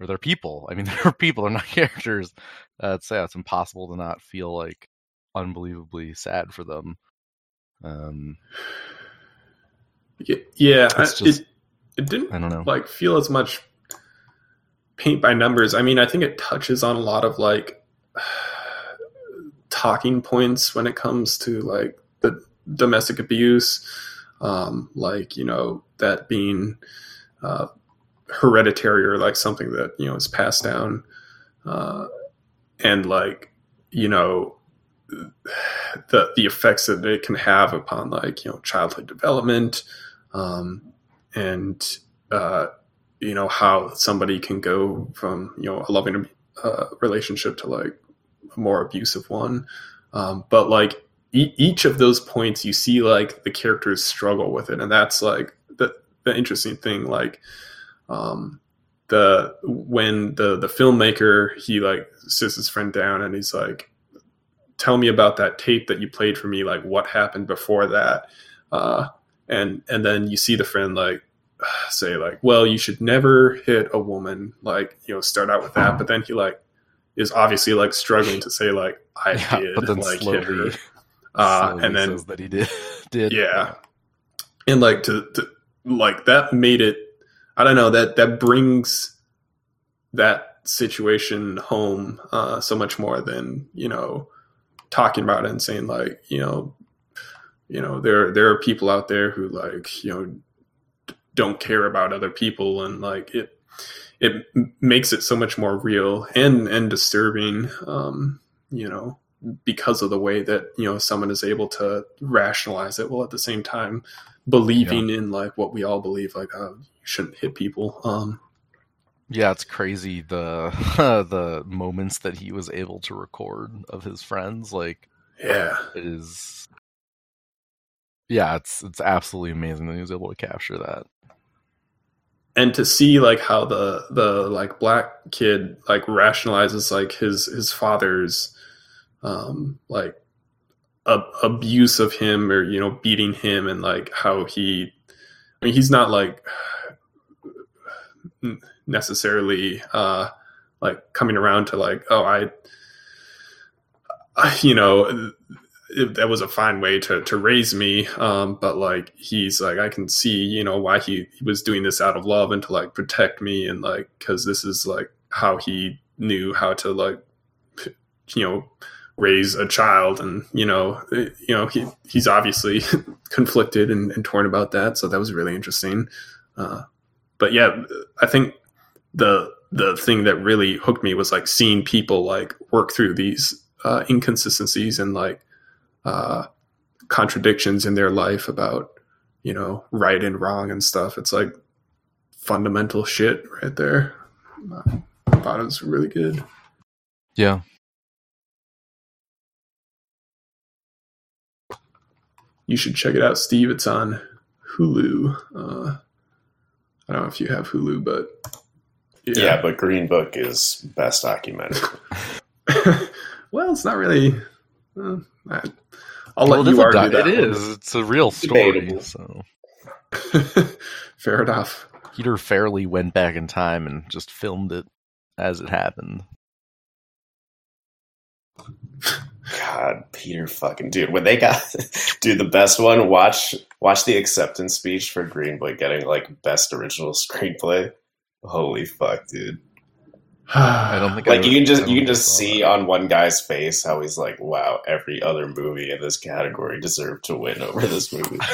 or they're people. I mean, [LAUGHS] they're people. They're not characters. Uh, it's yeah, it's impossible to not feel like unbelievably sad for them. Um, yeah, just, it it didn't. I don't know, like feel as much paint by numbers. I mean, I think it touches on a lot of like [SIGHS] talking points when it comes to like the domestic abuse, um, like you know that being uh, hereditary or like something that you know is passed down uh, and like you know the the effects that it can have upon like you know childhood development um, and uh, you know how somebody can go from you know a loving uh, relationship to like a more abusive one. Um, but like e- each of those points you see like the characters struggle with it and that's like the, the interesting thing like um, the when the the filmmaker he like sits his friend down and he's like tell me about that tape that you played for me like what happened before that? Uh, and and then you see the friend like [SIGHS] say like well you should never hit a woman like you know start out with that but then he like is obviously like struggling to say like i [LAUGHS] yeah, did but then like slowly, hit her [LAUGHS] uh, and then that he did [LAUGHS] did. Yeah. And like to, to like that made it I don't know that that brings that situation home uh, so much more than you know talking about it and saying like you know you know there there are people out there who like you know don't care about other people and like it it makes it so much more real and and disturbing um you know because of the way that you know someone is able to rationalize it while at the same time believing yeah. in like what we all believe like oh, you shouldn't hit people um. Yeah it's crazy the [LAUGHS] the moments that he was able to record of his friends like yeah. it is yeah it's it's absolutely amazing that he was able to capture that. And to see like how the the like black kid like rationalizes like his his father's um like abuse of him or you know beating him and like how he I mean he's not like necessarily uh like coming around to like oh I you know it, that was a fine way to to raise me um but like he's like i can see you know why he, he was doing this out of love and to like protect me and like because this is like how he knew how to like you know raise a child and you know you know he he's obviously [LAUGHS] conflicted and, and, torn about that so that was really interesting uh but yeah i think the the thing that really hooked me was like seeing people like work through these uh, inconsistencies and like uh, contradictions in their life about you know right and wrong and stuff. It's like fundamental shit right there. I thought it was really good. Yeah. You should check it out, Steve. It's on Hulu. Uh, I don't know if you have Hulu, but yeah, yeah but Green Book is best documentary. [LAUGHS] [LAUGHS] well, it's not really. Uh, I, I'll well, let you argue that. It is. It's a real story. So. [LAUGHS] Fair enough. Peter Farrelly went back in time and just filmed it as it happened. God, Peter fucking dude. When they got [LAUGHS] dude, the best one, watch watch the acceptance speech for Green Book getting like best original [LAUGHS] screenplay. Holy fuck, dude. [SIGHS] I don't think like you can just you can just see that. on one guy's face how he's like, wow, every other movie in this category deserved to win over this movie. [LAUGHS]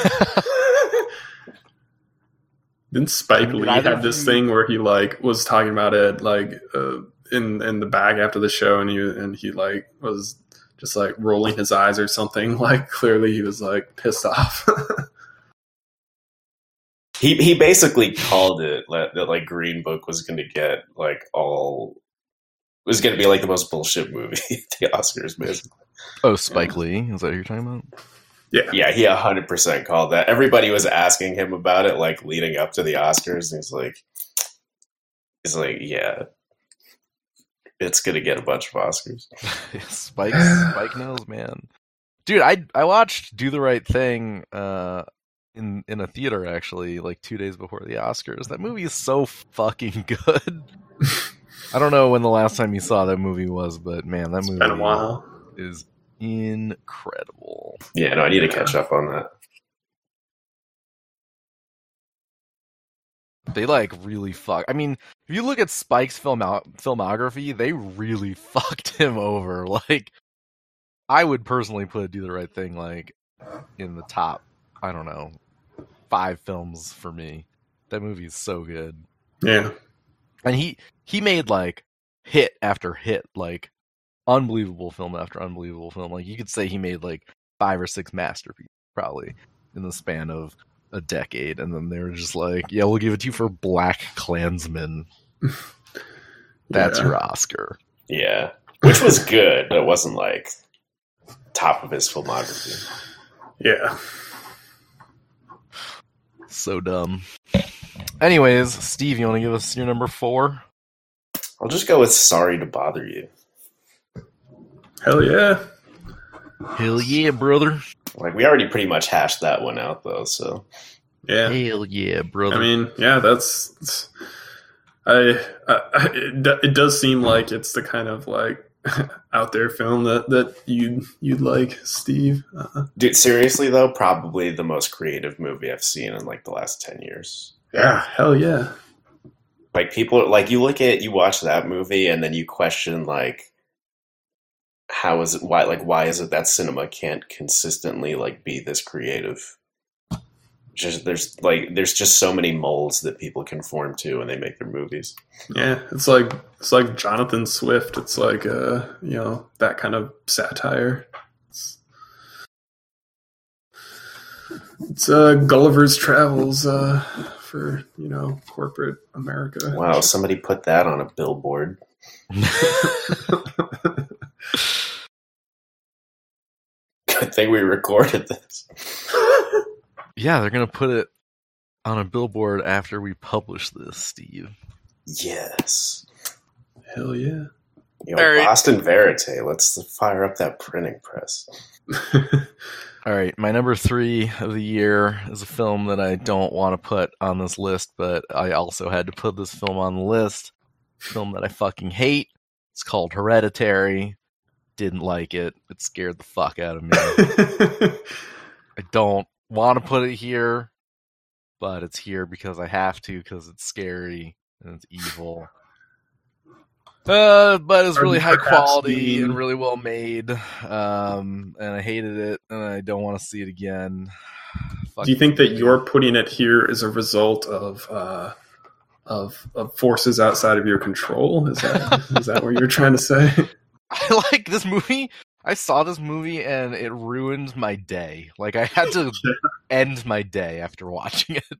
Didn't Spike Lee have this thing where he like was talking about it like uh, in in the bag after the show and he and he like was just like rolling his eyes or something [LAUGHS] like clearly he was like pissed off. [LAUGHS] he he basically called it that like Green Book was going to get like all was going to be like the most bullshit movie [LAUGHS] the Oscars basically. Oh, Spike yeah. Lee is that what you're talking about? Yeah, yeah, he hundred percent called that. Everybody was asking him about it, like leading up to the Oscars, and he's like, he's like, yeah, it's gonna get a bunch of Oscars. [LAUGHS] Spike, Spike knows, man. Dude, I I watched Do the Right Thing uh, in in a theater actually like two days before the Oscars. That movie is so fucking [LAUGHS] good. I don't know when the last time you saw that movie was, but man, that movie been a while. is incredible. Yeah, no, I need to catch up on that. They like really fuck. I mean, if you look at Spike's film filmography, they really [LAUGHS] fucked him over. Like, I would personally put "Do the Right Thing" like in the top. I don't know, five films for me. That movie is so good. Yeah. And he he made like hit after hit, like unbelievable film after unbelievable film. Like you could say he made like five or six masterpieces probably in the span of a decade, and then they were just like, "Yeah, we'll give it to you for Black Klansman." [LAUGHS] That's yeah. your Oscar. Yeah, which was good, but it wasn't like top of his filmography. Yeah. So dumb. Anyways, Steve, you want to give us your number four? I'll just go with "Sorry to Bother You." Hell yeah! Hell yeah, brother! Like we already pretty much hashed that one out, though. So yeah, hell yeah, brother. I mean, yeah, that's. I, I it, it does seem like it's the kind of like [LAUGHS] out there film that that you you'd like, Steve? Uh, Dude, seriously though, probably the most creative movie I've seen in like the last ten years. Yeah, hell yeah. Like people, like you look at you watch that movie and then you question like, how is it? Why like why is it that cinema can't consistently like be this creative? just there's like there's just so many molds that people conform to when they make their movies. Yeah, it's like it's like Jonathan Swift. It's like uh, you know that kind of satire. It's, it's uh, Gulliver's Travels uh, for you know corporate America. Wow, somebody put that on a billboard. [LAUGHS] [LAUGHS] Good thing we recorded this. Yeah, they're gonna put it on a billboard after we publish this, Steve. Yes. Hell yeah! You know, All right. Boston Verite. Let's fire up that printing press. [LAUGHS] All right, my number three of the year is a film that I don't want to put on this list, but I also had to put this film on the list. Film that I fucking hate. It's called Hereditary. Didn't like it. It scared the fuck out of me. [LAUGHS] I don't want to put it here, but it's here because I have to because it's scary and it's evil. Uh, but it's really high quality and really well made. Um, and I hated it, and I don't want to see it again. Fuck [SIGHS] Do you think that you're putting it here as a result of uh, of of forces outside of your control? Is that is that what you're trying to say? [LAUGHS] [LAUGHS] I like this movie. I saw this movie and it ruined my day. Like I had to [LAUGHS] end my day after watching it.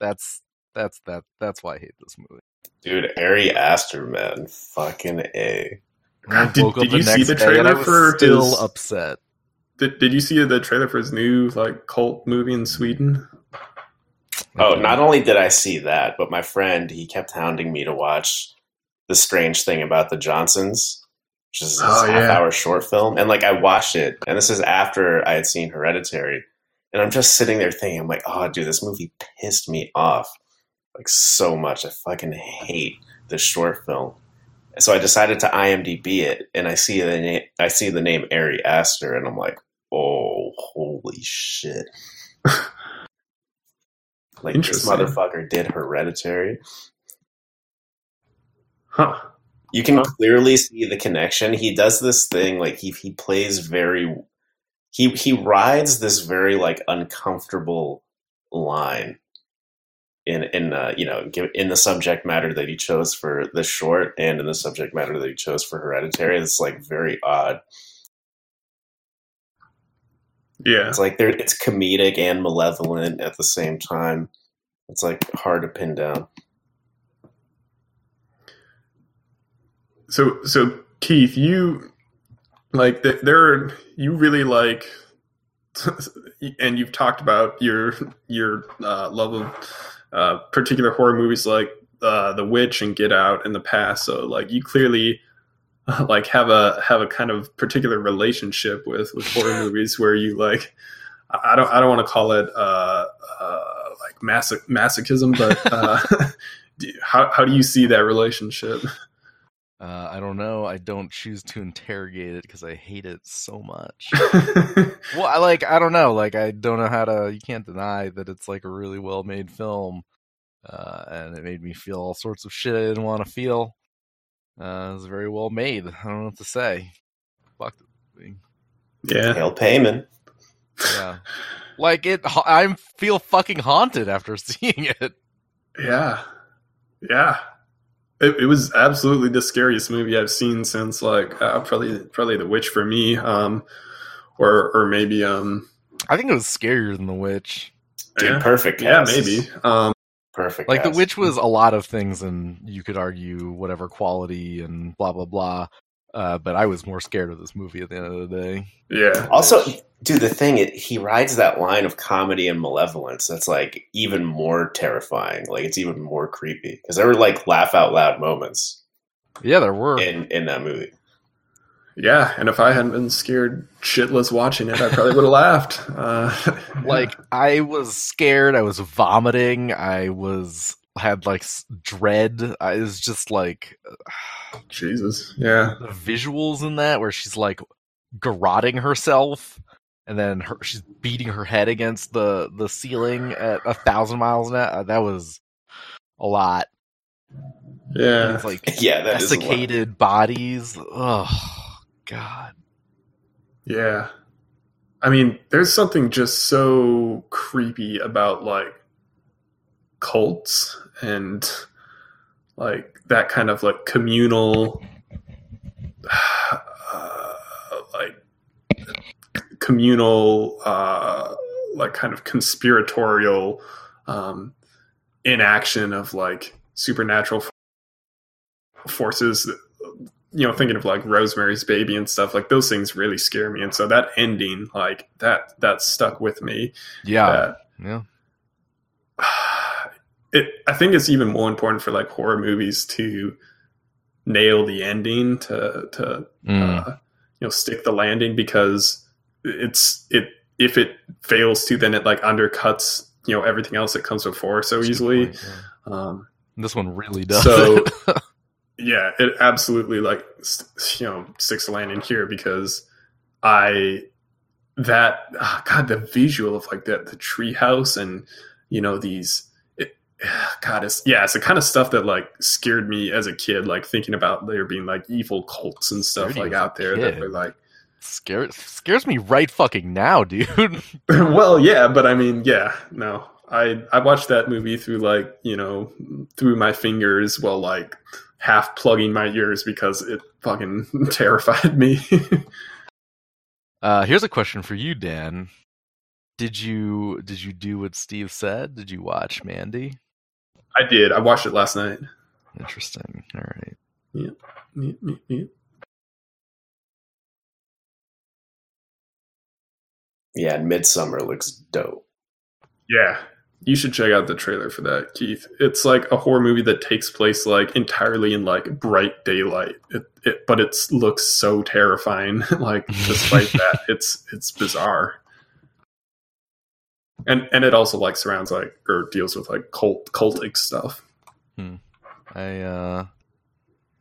That's that's that that's why I hate this movie. Dude, Ari Aster, man. Fucking A. God, did- did you see the day and I trailer for still his- upset. Did, did you see the trailer for his new like cult movie in Sweden? Oh, not only did I see that, but my friend, he kept hounding me to watch The Strange Thing About the Johnsons, which is this Oh, yeah. half hour short film. And like I watched it, and this is after I had seen Hereditary. And I'm just sitting there thinking, I'm like, oh dude, this movie pissed me off like so much. I fucking hate this short film. And so I decided to IMDb it, and I see the name I see the name Ari Aster, and I'm like, oh holy shit. Like this motherfucker did Hereditary. Huh. You can clearly see the connection. He does this thing like he he plays very he he rides this very like uncomfortable line in in uh, you know give- in the subject matter that he chose for the short and in the subject matter that he chose for Hereditary. It's like very odd. Yeah. It's like there it's comedic and malevolent at the same time. It's like hard to pin down. So so Keith, you like th- there are, you really like [LAUGHS] and you've talked about your your uh, love of uh, particular horror movies like uh, The Witch and Get Out in the past. So like you clearly [LAUGHS] like have a have a kind of particular relationship with with horror [LAUGHS] movies where you like I don't I don't want to call it uh, uh, like masoch- masochism, but uh, do how how do you see that relationship? Uh, I don't know. I don't choose to interrogate it because I hate it so much. [LAUGHS] well, I like. I don't know. Like, I don't know how to. You can't deny that it's like a really well made film, uh, and it made me feel all sorts of shit I didn't want to feel. Uh, it was very well made. I don't know what to say. Fuck this movie. yeah. Hail Paimon. Yeah, like it. I feel fucking haunted after [LAUGHS] seeing it. Yeah, yeah. It, it was absolutely the scariest movie I've seen since like uh, probably probably The Witch for me, um, or or maybe um, I think it was scarier than The Witch. Dude, yeah, perfect yeah, cast. maybe. Um, Perfect. Like The. Witch was a lot of things, and you could argue whatever quality and blah blah blah. Uh, but I was more scared of this movie at the end of the day. yeah. Also, dude, the thing it, he rides that line of comedy and malevolence. That's like even more terrifying. Like it's even more creepy because there were like laugh out loud moments Yeah, there were. in in that movie. yeah, and if I hadn't been scared shitless watching it, I probably would have laughed. Uh, yeah. [LAUGHS] Like I was scared. I was vomiting. I was had like dread. I was just like Jesus, yeah, the visuals in that where she's like garroting herself and then her, she's beating her head against the the ceiling at a thousand miles an hour. That was a lot. And yeah, it's like [LAUGHS] Yeah, that is a lot. desiccated bodies. Oh God. yeah. I mean, there's something just so creepy about like cults and like that kind of like communal [SIGHS] uh, like communal uh like kind of conspiratorial um inaction of like supernatural forces you know thinking of like rosemary's baby and stuff like those things really scare me. And so that ending like that that stuck with me. Yeah, that yeah. [SIGHS] it i think it's even more important for like horror movies to nail the ending to to Mm. uh, you know stick the landing because it's it if it fails to then it like undercuts you know everything else that comes before so That's easily point, yeah. um This one really does. So- [LAUGHS] [LAUGHS] yeah it absolutely like you know sticks the landing here because i that ah, god the visual of like the the treehouse and you know these [SIGHS] god it's yeah it's the kind of stuff that like scared me as a kid like thinking about there being like evil cults and stuff Scared like out there that kid? are like scares scares me right fucking now, dude. [LAUGHS] [LAUGHS] well, yeah, but I mean, yeah, no. I I watched that movie through like, you know, through my fingers while like half plugging my ears because it fucking [LAUGHS] terrified me. Uh, here's a question for you, Dan. Did you did you do what Steve said? Did you watch Mandy? I did. I watched it last night. Interesting. All right. Meep, meep, meep. Yeah, and Midsommar looks dope. Yeah. You should check out the trailer for that, Keith. It's like a horror movie that takes place like entirely in like bright daylight. It, it but it looks so terrifying. [LAUGHS] like despite [LAUGHS] that, it's it's bizarre. And and it also like surrounds like or deals with like cult cultic stuff. I uh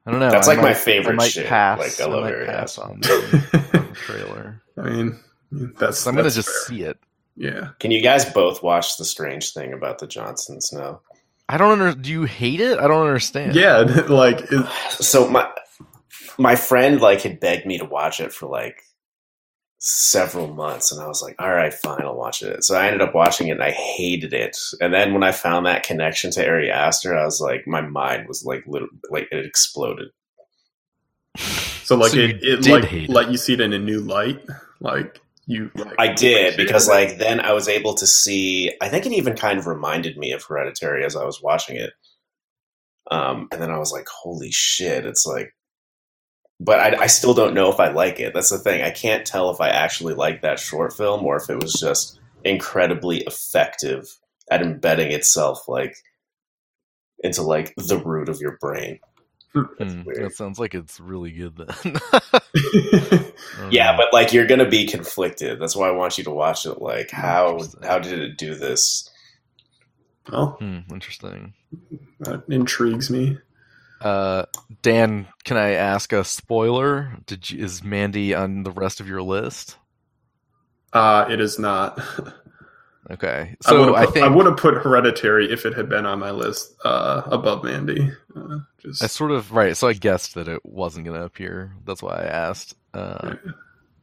I don't know. That's I like my favorite I might shit, Pass. like, I I love might Harry pass on [LAUGHS] the, on the trailer. I mean, that's So I'm gonna just fair. see it. Yeah. Can you guys both watch the strange thing about the Johnsons now? I don't under. Do you hate it? I don't understand. Yeah, [LAUGHS] like it, So my my friend like had begged me to watch it for like several months and I was like, all right, fine, I'll watch it. So I ended up watching it and I hated it. And then when I found that connection to Ari Aster, I was like, my mind was like literally like it exploded. so like So it, it did like hate it. let you see it in a new light. Like you like, I did because it. like then I was able to see I think it even kind of reminded me of Hereditary as I was watching it. Um and then I was like, holy shit, it's like but I, I still don't know if I like it. That's the thing. I can't tell if I actually like that short film or if it was just incredibly effective at embedding itself like into like the root of your brain. Hmm, weird. that sounds like it's really good then. [LAUGHS] Yeah, but like you're gonna be conflicted. That's why I want you to watch it. Like how how did it do this? well, Hmm, interesting. that intrigues me. Uh, Dan, can I ask a spoiler? Did you, is Mandy on the rest of your list? Uh, it is not. [LAUGHS] Okay, I so would I, have put, think I would have put Hereditary if it had been on my list uh, above Mandy. Uh, just I sort of right. So I guessed that it wasn't going to appear. That's why I asked. Uh,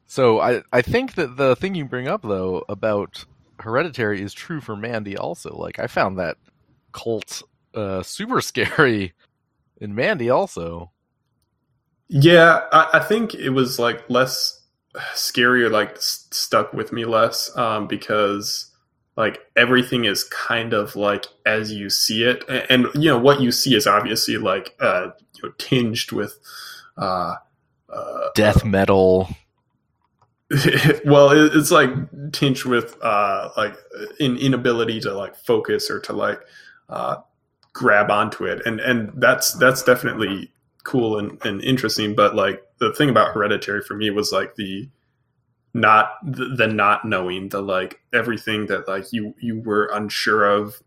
so I I think that the thing you bring up though about Hereditary is true for Mandy also. Like I found that cult uh, super [LAUGHS] scary in Mandy also. yeah, I, I think it was like less scary or like stuck with me less um, because like everything is kind of like as you see it, and, and you know what you see is obviously like uh, you know tinged with. Uh, uh, Death metal. [LAUGHS] well, it, it's like tinged with uh, like an inability to like focus or to like uh, grab onto it, and and that's that's definitely cool and, and interesting. But like the thing about Hereditary for me was like the not the, the not knowing the like everything that like you you were unsure of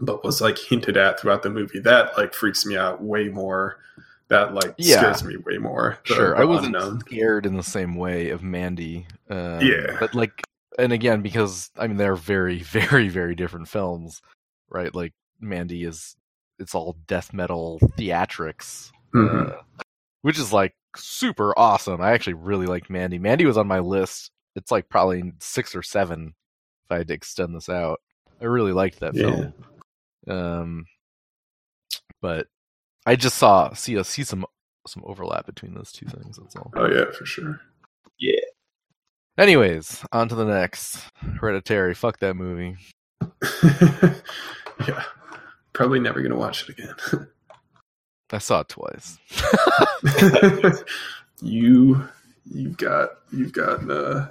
but was like hinted at throughout the movie that like freaks me out way more that like Yeah. scares me way more the- Sure, the I wasn't unknown. scared in the same way of Mandy. Uh, Yeah. but like, and again, because I mean, they're very, [LAUGHS] very, very different films, right? Like Mandy is, it's all death metal theatrics, Mhm. uh, which is like super awesome. I actually really like Mandy. Mandy was on my list It's like probably six or seven if I had to extend this out. I really liked that Yeah. film. Um, but I just saw see see some some overlap between those two things. That's all. Oh yeah, for sure. Yeah. Anyways, on to the next. Hereditary. Fuck that movie. [LAUGHS] yeah, probably never gonna watch it again. I saw it twice. [LAUGHS] you, you've got, you've got, uh,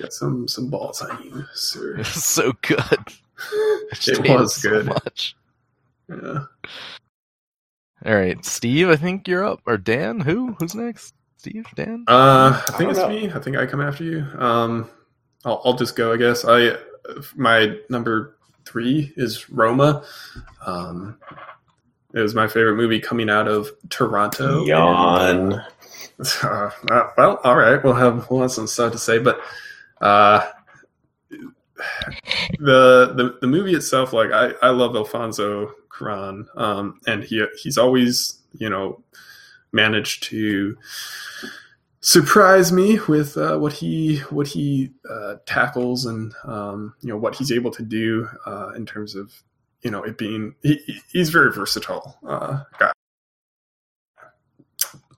got some some balls on you, sir. [LAUGHS] It's so good. I [LAUGHS] It hate was so good. much. Yeah. All right, Steve. I think you're up. Or Dan? Who? Who's next? Steve? Dan? Uh, I I think don't it's know. me. I think I come after you. Um, I'll, I'll just go. I guess I my number three is Roma. Um, it was my favorite movie coming out of Toronto. Yawn. Uh, uh, well, all right. We'll have we'll have some stuff to say, but uh, the the the movie itself, like I I love Alfonso Cuarón, um, and he he's always you know managed to surprise me with uh, what he what he uh, tackles and um, you know what he's able to do uh, in terms of you know it being he, he's very versatile uh, guy.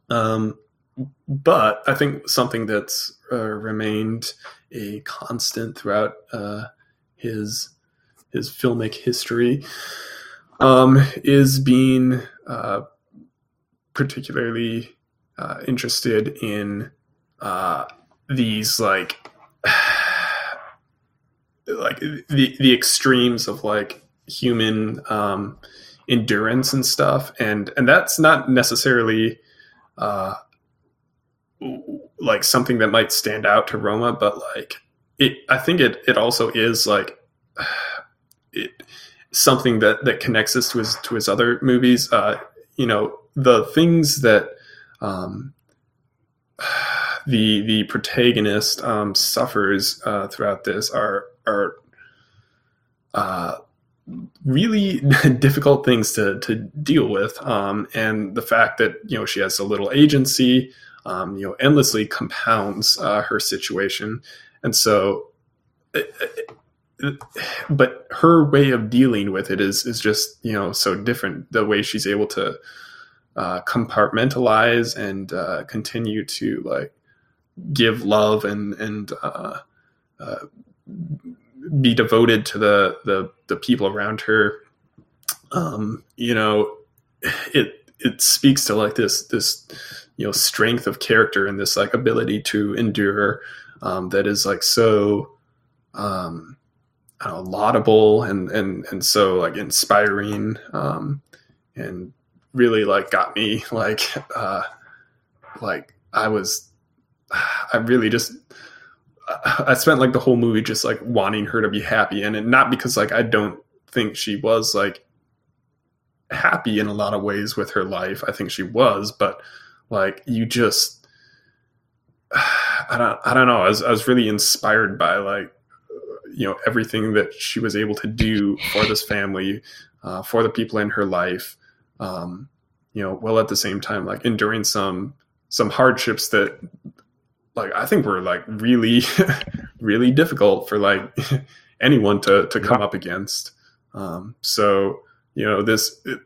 Um, but I think something that's uh, remained a constant throughout uh, his his filmic history um, is being particularly uh, interested in uh, these like [SIGHS] like the the extremes of like human um, endurance and stuff, and and that's not necessarily uh, like something that might stand out to Roma, but like it, I think it it also is like [SIGHS] it something that that connects us to his to his other movies. Uh, you know, the things that um, the the protagonist um, suffers uh, throughout this are are uh, really [LAUGHS] difficult things to to deal with, um, and the fact that you know she has so little agency, um, you know, endlessly compounds uh, her situation, and so. It, it- but her way of dealing with it is is just you know so different. The way she's able to uh, compartmentalize and uh, continue to like give love and and uh, uh, be devoted to the the the people around her. Um, you know, it it speaks to like this this you know strength of character and this like ability to endure um, that is like so um, know, laudable and and and so like inspiring um, and really like got me [LAUGHS] like uh, like I was [SIGHS] I really just I spent like the whole movie just like wanting her to be happy and not because like I don't think she was like happy in a lot of ways with her life. I think she was, but like you just [SIGHS] I don't I don't know. I was I was really inspired by like you know everything that she was able to do for this family, uh, for the people in her life. Um, you know, while at the same time like enduring some some hardships that like I think were like really [LAUGHS] really difficult for like [LAUGHS] anyone to to come up against. Um, so you know this it,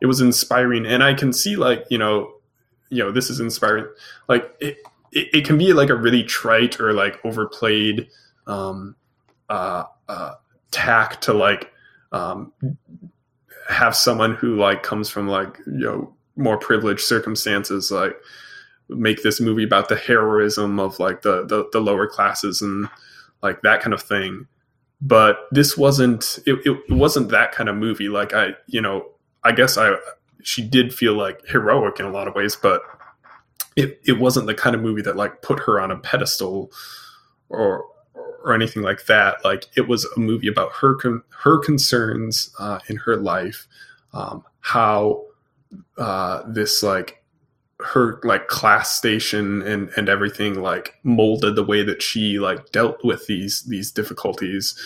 it was inspiring, and I can see like you know you know this is inspiring. Like it it, it can be like a really trite or like overplayed um, uh, uh, tack to like um, have someone who like comes from like you know more privileged circumstances like make this movie about the heroism of like the, the, the lower classes and like that kind of thing. But this wasn't it, it wasn't that kind of movie. Like i you know i guess i she did feel like heroic in a lot of ways but it, it wasn't the kind of movie that like put her on a pedestal or or anything like that like it was a movie about her con- her concerns uh, in her life um, how uh, this like her like class station and and everything like molded the way that she like dealt with these these difficulties.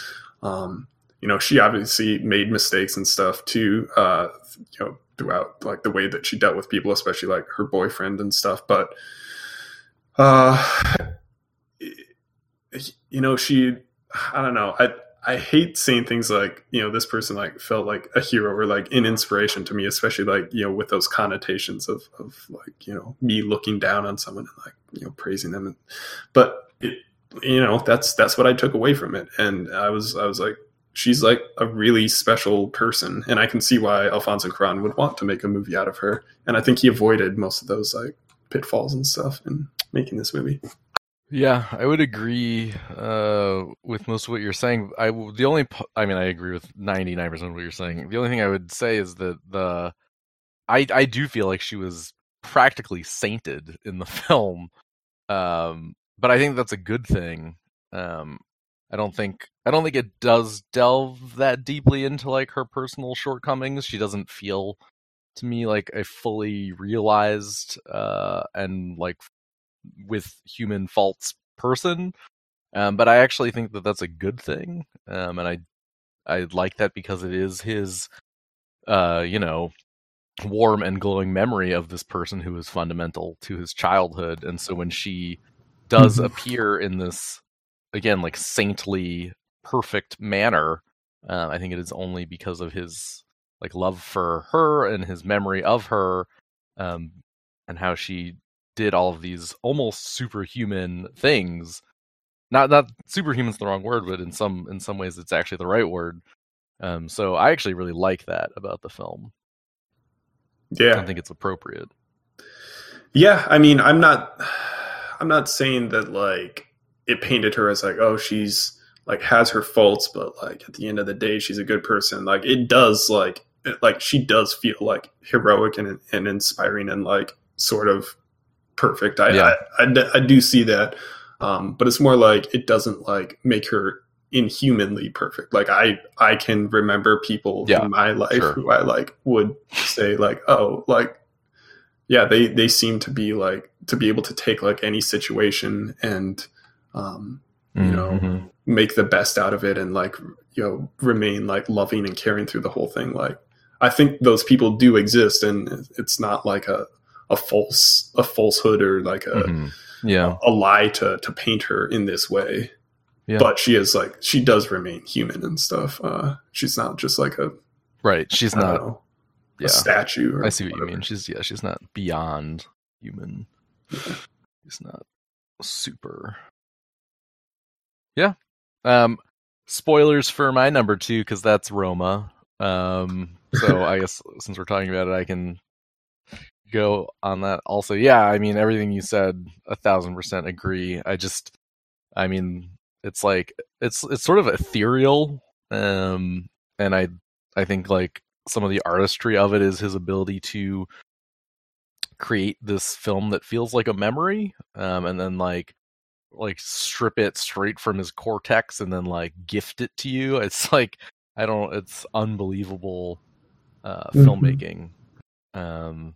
Um you know she obviously made mistakes and stuff too uh you know throughout like the way that she dealt with people especially like her boyfriend and stuff but uh you know, she, I don't know, I I hate seeing things like, you know, this person like felt like a hero or like an inspiration to me, especially like, you know, with those connotations of, of like, you know, me looking down on someone and like, you know, praising them. But it, you know, that's, that's what I took away from it. And I was, I was like, she's like a really special person. And I can see why Alfonso Cuarón would want to make a movie out of her. And I think he avoided most of those like pitfalls and stuff in making this movie. Yeah, I would agree uh, with most of what you're saying. I the only I mean I agree with 99% of what you're saying. The only thing I would say is that the I I do feel like she was practically sainted in the [LAUGHS] film. Um, but I think that's a good thing. Um, I don't think I don't think it does delve that deeply into like her personal shortcomings. She doesn't feel to me like a fully realized uh, and like with human faults person. Um, but I actually think that that's a good thing, um, and I I like that because it is his, uh, you know, warm and glowing memory of this person who is fundamental to his childhood. And so when she does mm-hmm. appear in this again like saintly, perfect manner, uh, I think it is only because of his like love for her and his memory of her, um, and how she did all of these almost superhuman things. Not not superhuman's the wrong word, but in some in some ways it's actually the right word. Um, so I actually really like that about the film. Yeah, I think it's appropriate. Yeah, I mean, I'm not, I'm not saying that like it painted her as like, oh, she's like has her faults, but like at the end of the day, she's a good person. Like it does, like, it, like she does feel like heroic and and inspiring and like sort of perfect. I, yeah. I, I, I, do see that. Um, but it's more like it doesn't like make her inhumanly perfect. Like I, I can remember people yeah, in my life sure. who I like would say like, oh, like, yeah, they, they seem to be like, to be able to take like any situation and, um, you mm-hmm. know, make the best out of it and like, you know, remain like loving and caring through the whole thing. Like, I think those people do exist and it's not like a, a false a falsehood or like a mm-hmm. yeah a, a, lie to to paint her in this way. Yeah. But she is like she does remain human and stuff. Uh, she's not just like a right. She's not know, yeah. a statue. I see what whatever. you mean. She's yeah. She's not beyond human. Yeah. She's not super. Yeah. Um, spoilers for my number two because that's Roma. Um, so [LAUGHS] I guess since we're talking about it, I can go on that also. Yeah, I mean everything you said, a thousand percent agree. I just, I mean, it's like it's it's sort of ethereal, um, and I I think like some of the artistry of it is his ability to create this film that feels like a memory, um, and then like like strip it straight from his cortex and then like gift it to you. [LAUGHS] It's like I don't. It's unbelievable uh, mm-hmm. filmmaking. Um,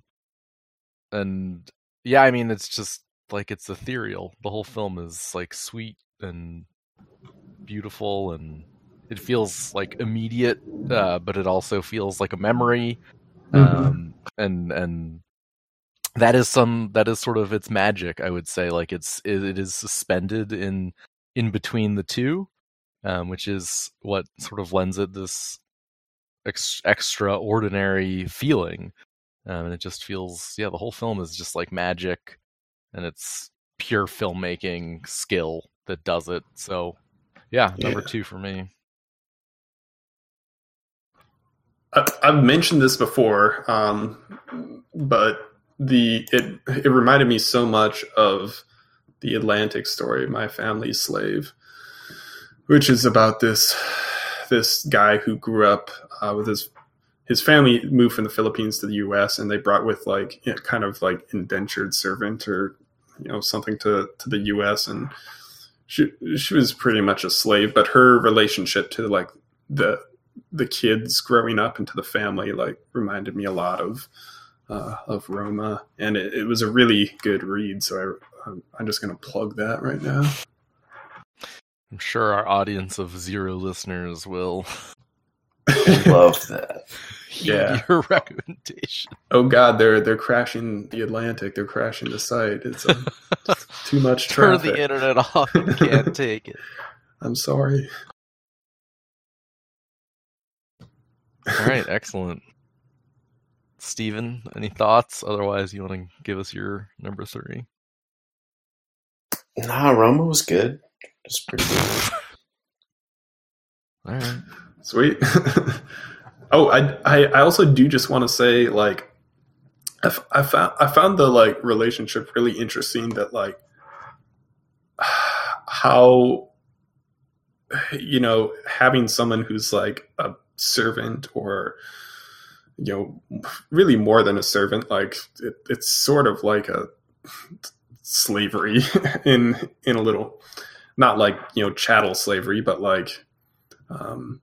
and yeah, I mean, it's just like it's ethereal. The whole film is like sweet and beautiful, and it feels like immediate, uh, but it also feels like a memory. Mm-hmm. Um, and and that is some that is sort of its magic. I would say, like it's it, it is suspended in in between the two, um, which is what sort of lends it this ex- extraordinary feeling um, and it just feels yeah the whole film is just like magic and it's pure filmmaking skill that does it so yeah number yeah. two for me i've mentioned this before um, but the it it reminded me so much of the atlantic story my family's slave which is about this this guy who grew up uh, with his his family moved from the Philippines to the U.S. and they brought with like you know, kind of like indentured servant or you know something to to the U.S. and she she was pretty much a slave, but her relationship to like the the kids growing up into the family like reminded me a lot of uh, of Roma, and it, it, was a really good read. So I I'm just gonna plug that right now. I'm sure our audience of zero listeners will [LAUGHS] love [LAUGHS] that. Yeah. Your recommendation. Oh God, they're they're crashing the Atlantic. They're crashing the site. It's um, too much traffic. [LAUGHS] Turn the internet off. You can't [LAUGHS] take it. I'm sorry. All right, excellent. Steven, any thoughts? Otherwise, you want to give us your number three? Nah, Roma was good. It's pretty good. All right. Sweet. [LAUGHS] oh, I, I I also do just want to say like I, f- I found I found the like relationship really interesting that like [SIGHS] how you know having someone who's like a servant or you know really more than a servant like it, it's sort of like a slavery [LAUGHS] in in a little not like you know chattel slavery but like um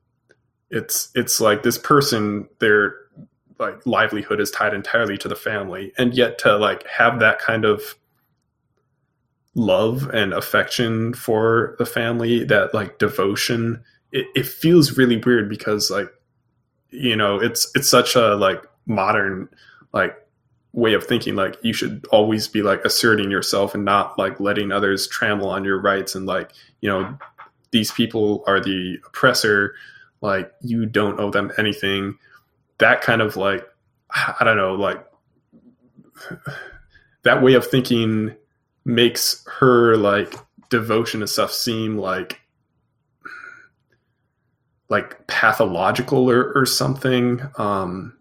it's it's like this person their like livelihood is tied entirely to the family and yet to like have that kind of love and affection for the family that like devotion it, it feels really weird because like you know it's it's such a like modern like way of thinking like you should always be like asserting yourself and not like letting others trample on your rights and like you know these people are the oppressor like you don't owe them anything. That kind of like i don't know like [SIGHS] that way of thinking makes her like devotion to stuff seem like like pathological or, or something. Um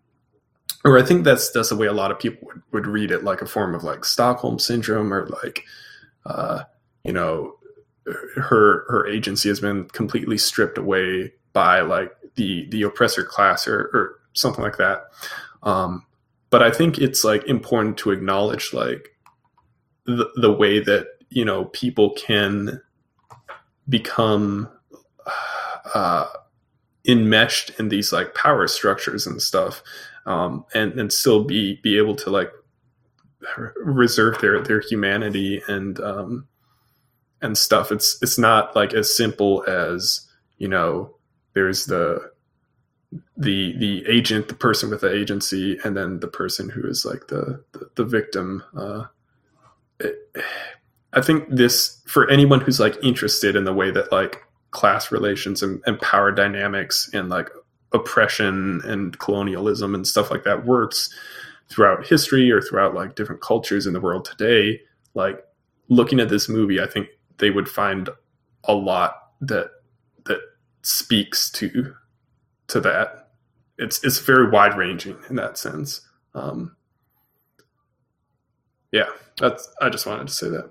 or i think that's that's the way a lot of people would, would read it like a form of like stockholm syndrome or like uh you know her her agency has been completely stripped away by like the the oppressor class or, or something like that. Um but i think it's like important to acknowledge like the, the way that you know people can become uh enmeshed in these like power structures and stuff um and and still be be able to like reserve their their humanity and um and stuff. It's it's not like as simple as you know there's the the the agent the person with the agency and then the person who is like the the, the victim uh it, i think this for anyone who's like interested in the way that like class relations and, and power dynamics and like oppression and colonialism and stuff like that works throughout history or throughout like different cultures in the world today like looking at this movie i think they would find a lot that that speaks to to that. It's it's very wide ranging in that sense. Um yeah that's i just wanted to say that.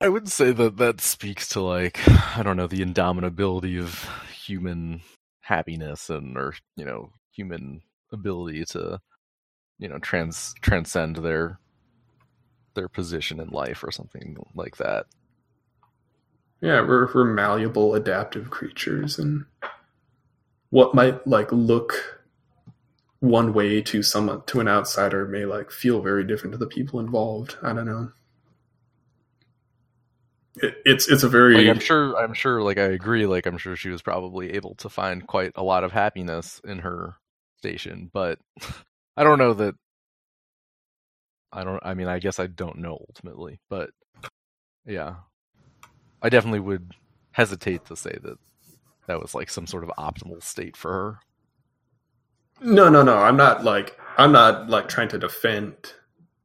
I would say that that speaks to like I don't know the indomitability of human happiness and or you know human ability to you know trans transcend their their position in life or something like that. Yeah, we're we're malleable, adaptive creatures, and what might like look one way to someone to an outsider may like feel very different to the people involved. I don't know. It, it's it's a very Like I'm sure I'm sure like I agree like I'm sure she was probably able to find quite a lot of happiness in her station, but [LAUGHS] I don't know that I don't I mean I guess I don't know ultimately, but yeah. I definitely would hesitate to say that that was like some sort of optimal state for her. No, no, no. I'm not like I'm not like trying to defend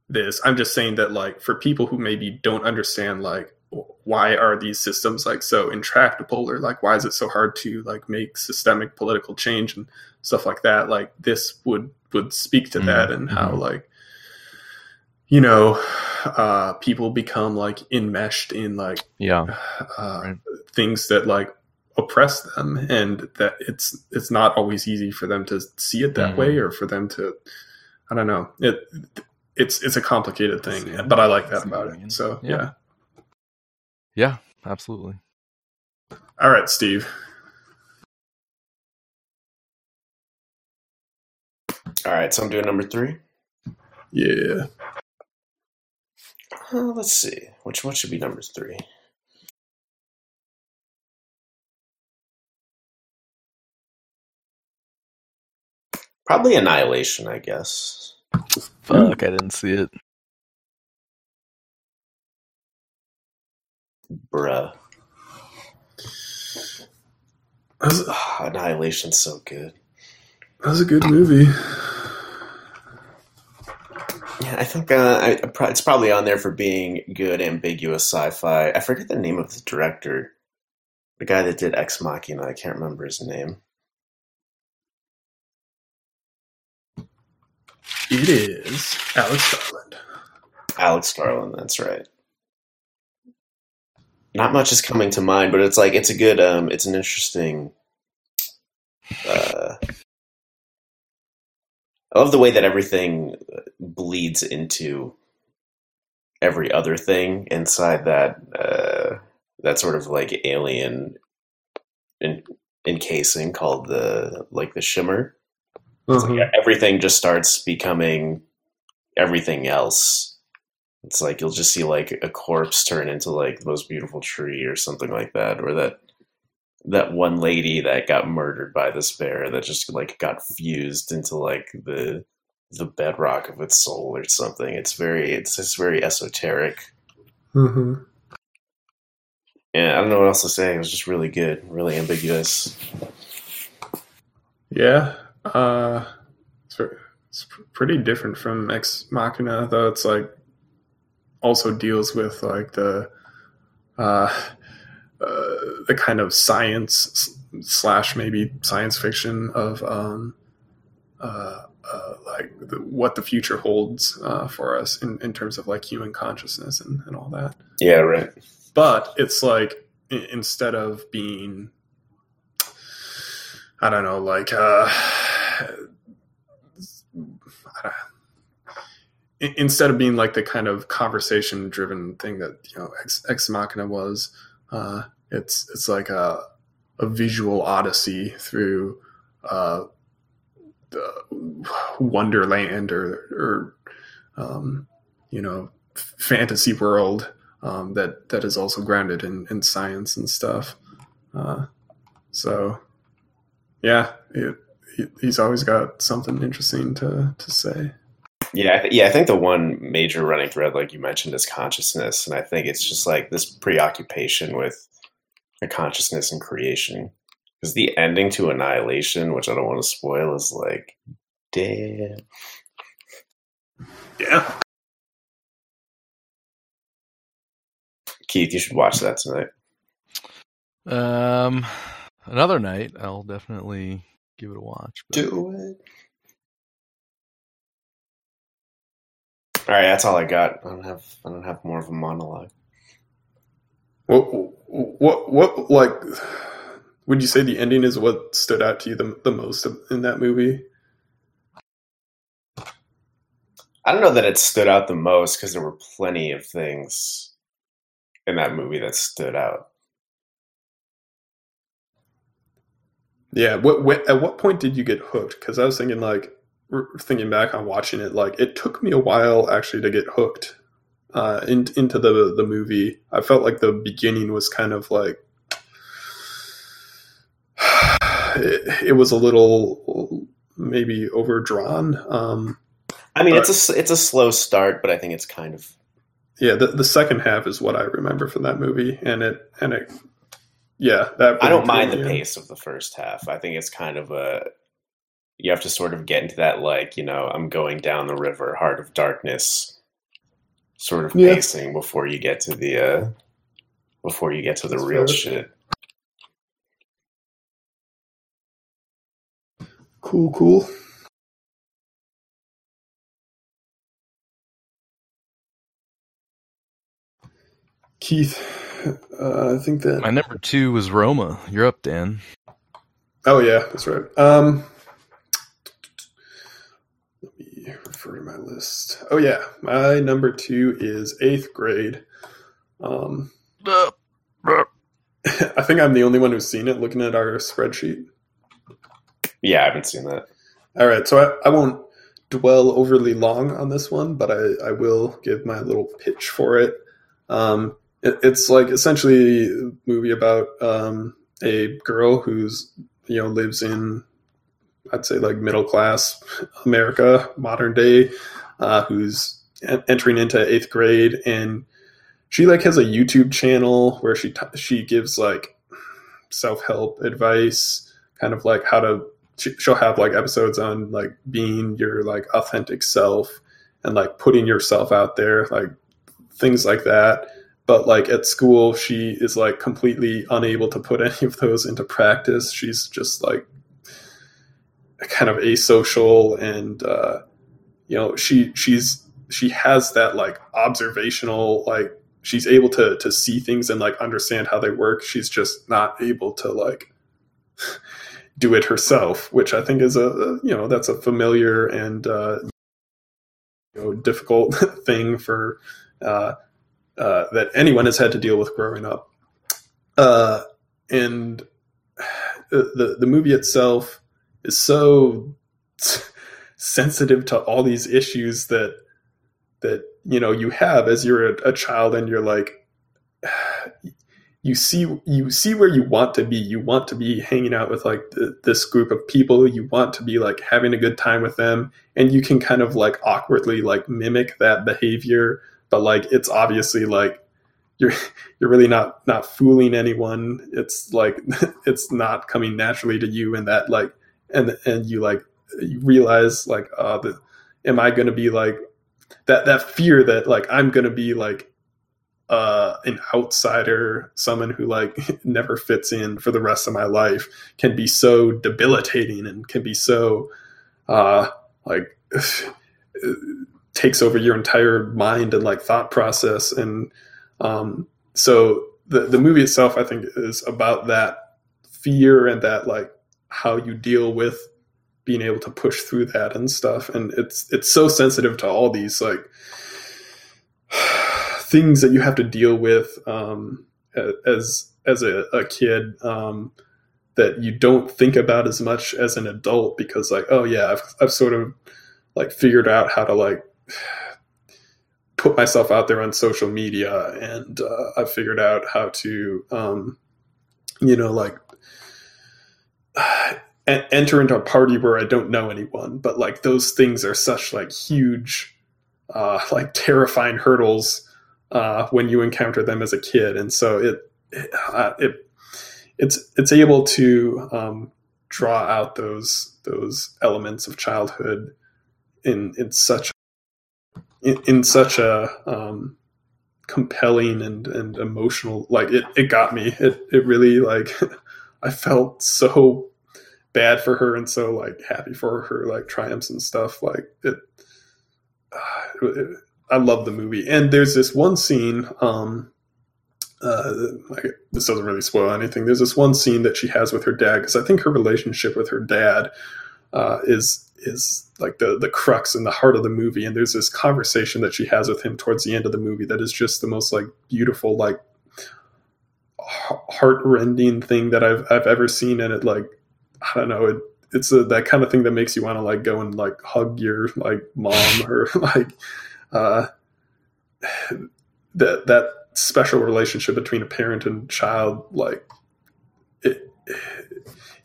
this. I'm just saying that like for people who maybe don't understand like why are these systems like so intractable or like why is it so hard to like make systemic political change and stuff like that like this would would speak to Mhm, that and how mhm. like you know uh people become like enmeshed in like Yeah. uh, Right. things that like oppress them and that it's it's not always easy for them to see it that Mhm. way or for them to i don't know it it's it's a complicated thing See. but i like that See about what it so Yeah. yeah Yeah, absolutely. all right steve All right, so I'm doing number three. yeah Uh, let's see. Which one should be number three? Probably Annihilation, I guess. Fuck, I didn't see it. Bruh. That Annihilation's so good. that was a good movie. I think uh, I, I it's probably on there for being good, ambiguous sci-fi. I forget the name of the director, the guy that did Ex Machina. I can't remember his name. It is Alex Garland. Alex Garland. That's right. Not much is coming to mind, but it's like it's a good, um, it's an interesting. Uh, I love the way that everything bleeds into every other thing inside that uh, that sort of like alien in, encasing called the like the shimmer. It's like everything just starts becoming everything else. It's like you'll just see like a corpse turn into like the most beautiful tree or something like that, or that that one lady that got murdered by this bear that just like got fused into like the the bedrock of its soul or something. It's very it's just very esoteric. Uh-huh. Yeah, I don't know what else to say. It was just really good, really ambiguous. Yeah. Uh, it's, it's pretty different from Ex Machina, though. It's like also deals with like the uh, the kind of science slash maybe science fiction of um, uh, uh, like the, what the future holds uh, for us in, in terms of like human consciousness and, and all that. Yeah, right. But it's like instead of being I don't know, like uh, in- instead of being like the kind of conversation driven thing that you know Ex, Ex Machina was, uh, it's it's like a a visual odyssey through uh, the Wonderland or or um, you know fantasy world um, that that is also grounded in, in science and stuff. Uh, so yeah, it, he, he's always got something interesting to to say. Yeah, I th- yeah. I think the one major running thread, like you mentioned, is consciousness, and I think it's just like this preoccupation with a consciousness and creation. Because the ending to Annihilation, which I don't want to spoil, is like, damn. Yeah, Keith, you should watch that tonight. Um, another night, I'll definitely give it a watch. but- Do it. All right, that's all I got. I don't have. I don't have more of a monologue. what what what like would you say the ending is what stood out to you the, the most in that movie? I don't know that it stood out the most because there were plenty of things in that movie that stood out. Yeah, what, what at what point did you get hooked? Because I was thinking like r- thinking back on watching it, like it took me a while actually to get hooked uh, in, into the the movie. I felt like the beginning was kind of like [SIGHS] it, it was a little maybe overdrawn. Um, I mean, it's a it's a slow start, but I think it's kind of yeah, the, the second half is what I remember from that movie, and it and it yeah that I don't mind the in. pace of the first half. I think it's kind of a you have to sort of get into that like, you know, I'm going down the river, heart of darkness sort of Yeah. pacing before you get to the uh before you get to the That's real fair. shit. Cool, cool. Keith, uh, I think that. My number two was Roma. You're up, Dan. Oh yeah, that's right. Um, let me refer to my list. Oh yeah, my number two is eighth grade. Um, [LAUGHS] I think I'm the only one who's seen it. Looking at our spreadsheet. Yeah, I haven't seen that. All right, so I, I won't dwell overly long on this one, but I, I will give my little pitch for it. Um, it it's like essentially a movie about um, a girl who's you know lives in I'd say like middle class America, modern day, uh, who's entering into eighth grade, and she like has a YouTube channel where she t- she gives like self help advice, kind of like how to. She'll have like episodes on like being your like authentic self and like putting yourself out there, like things like that. But like at school, she is like completely unable to put [LAUGHS] any of those into practice. She's just like kind of asocial and uh, you know she she's she has that like observational like she's able to to see things and like understand how they work. She's just not able to like [LAUGHS] do it herself which i think is a you know that's a familiar and uh, you know difficult [LAUGHS] thing for uh, uh, that anyone has had to deal with growing up. Uh, and [SIGHS] the the movie itself is so [LAUGHS] sensitive to all these issues that that you know you have as you're a, a child and you're like [SIGHS] you see you see where you want to be. You want to be hanging out with like the, this group of people. You want to be like having a good time with them. And you can kind of like awkwardly like mimic that behavior. But like it's obviously like [LAUGHS] you're you're really not not fooling anyone. It's like [LAUGHS] it's not coming naturally to you. And that like and and you like you realize like uh the am i going to be like that that fear that like i'm going to be like uh an outsider someone who like [LAUGHS] never fits in for the rest of my life can be so debilitating and can be so uh like [SIGHS] takes over your entire mind and like thought process. And um so the the movie itself i think is about that fear and that like how you deal with being able to push through that and stuff. And it's it's so sensitive to all these like [SIGHS] things that you have to deal with um, as as a, a kid um, that you don't think about as much as an adult because like oh yeah I've, I've sort of like figured out how to like [SIGHS] put myself out there on social media and uh, I've figured out how to um, you know like enter into a party where I don't know anyone. But like those things are such like huge, uh, like terrifying hurdles uh, when you encounter them as a kid, and so it it, uh, it it's it's able to um, draw out those those elements of childhood in in such in, in such a um, compelling and and emotional like it it got me it it really like [LAUGHS] I felt so bad for her and so like happy for her like triumphs and stuff. Like it, uh, it I love the movie. And there's this one scene. Um, uh, this doesn't really spoil anything. There's this one scene that she has with her dad because I think her relationship with her dad uh, is is like the the crux and the heart of the movie. And there's this conversation that she has with him towards the end of the movie that is just the most like beautiful, like heart rending thing that I've I've ever seen. And it like I don't know, it, it's a, that kind of thing that makes you want to like go and like hug your like mom or [LAUGHS] like uh, that that special relationship between a parent and child like it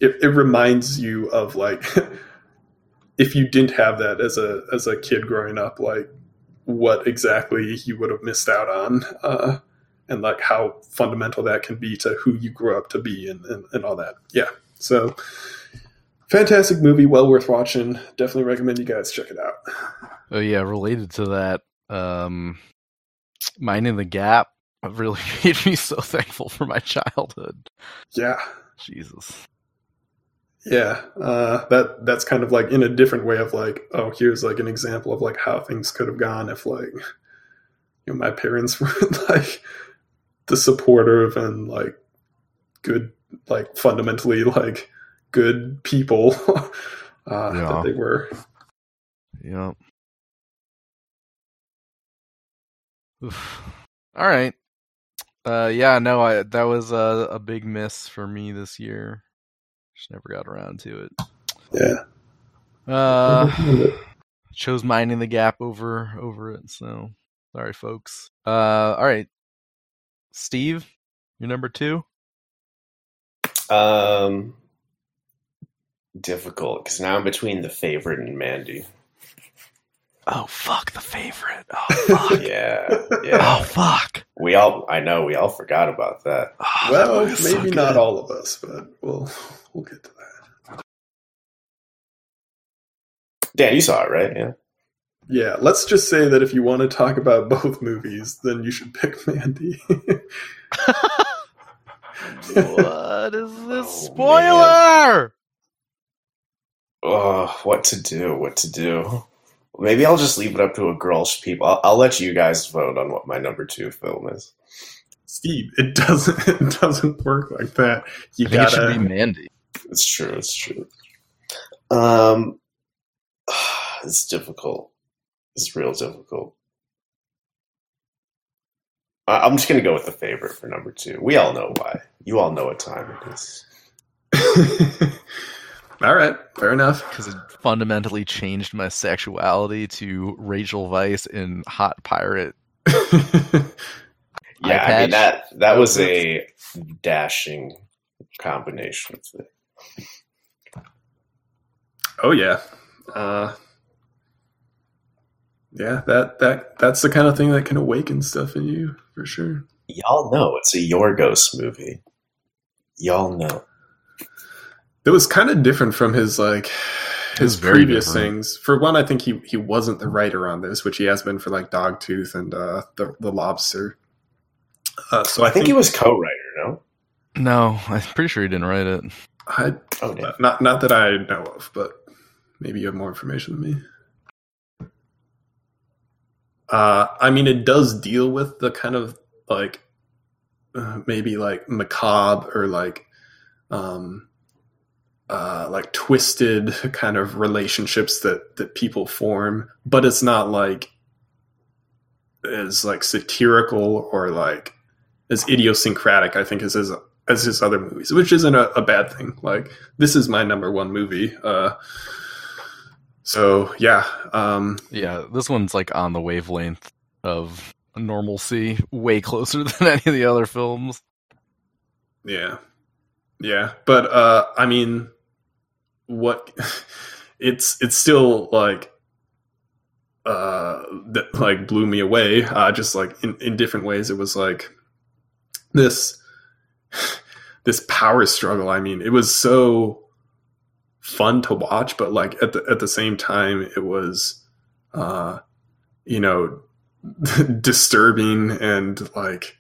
it, it reminds you of like [LAUGHS] if you didn't have that as a as a kid growing up like what exactly you would have missed out on uh, and like how fundamental that can be to who you grew up to be and, and, and all that yeah so, fantastic movie, well worth watching. Definitely recommend you guys check it out. Oh yeah, related to that, um, Minding the Gap really [LAUGHS] made me so thankful for my childhood. Yeah, Jesus. Yeah, uh, that that's kind of like in a different way of like, oh, here's like an example of like how things could have gone if like, you know, my parents [LAUGHS] were like the supportive and like good like fundamentally [LAUGHS] like good people [LAUGHS] uh, yeah. that they were. Yeah. [SIGHS] Oof. All right. Uh, yeah, no, I that was a, a big miss for me this year. Just never got around to it. Yeah. Uh, [LAUGHS] [SIGHS] chose minding the gap over over it. So sorry, folks. Uh, all right. Steve, you're number two. Um, difficult because now I'm between the favorite and Mandy. Oh fuck the favorite. Oh [LAUGHS] fuck. Yeah, [LAUGHS] yeah. oh fuck. We all, I know, we all forgot about that. Oh, well, movie is so maybe not all of us, but we'll we'll get to that. Dan, you saw it, right? Yeah. Yeah, let's just say that if you want to talk about [LAUGHS] both movies, then you should pick Mandy. what is [LAUGHS] this Oh, spoiler? Oh, what to do? What to do? Maybe I'll just leave it up to a girl's people. I'll, I'll let you guys vote on what my number two film is. Steve, it doesn't [LAUGHS] it doesn't work like that. You I think it should gotta be Mandy. It's true. It's true. Um, [SIGHS] it's difficult. It's real difficult. I- I'm just gonna go with the favorite for number two. We all know why. You all know what time it is. [LAUGHS] All right, fair enough. Because it fundamentally changed my sexuality to Rachel Weisz in Hot Pirate. [LAUGHS] Yeah, I mean that that was a dashing combination of things. oh yeah. Uh yeah, that that that's the kind of thing that can awaken stuff in you for sure. Y'all know it's a Yorgos movie. Y'all know. It was kind of different from his like his very previous different. things. For one, I think he he wasn't the writer on this, which he has been for like Dogtooth and uh, the the Lobster. Uh, so I think he was co-writer. No. No, I'm pretty sure he didn't write it. I, Oh, damn. not not that I know of, but maybe you have more information than me. Uh, I mean, it does deal with the kind of like uh, maybe like macabre or like um, uh, like twisted [LAUGHS] kind of relationships that that people form, but it's not like as like satirical or like as idiosyncratic. I think as his as his other movies, which isn't a, a bad thing. Like this is my number one movie. Uh, so yeah, um, Yeah, this one's like on the wavelength of normalcy, way [LAUGHS] closer than any of the other films. Yeah. Yeah. But uh I mean what [LAUGHS] it's it's still like uh that like blew me away. Uh just like in, in different ways it was like this [SIGHS] this power struggle. I mean, it was so fun to watch, but like at the at the same time it was uh you know [LAUGHS] disturbing and like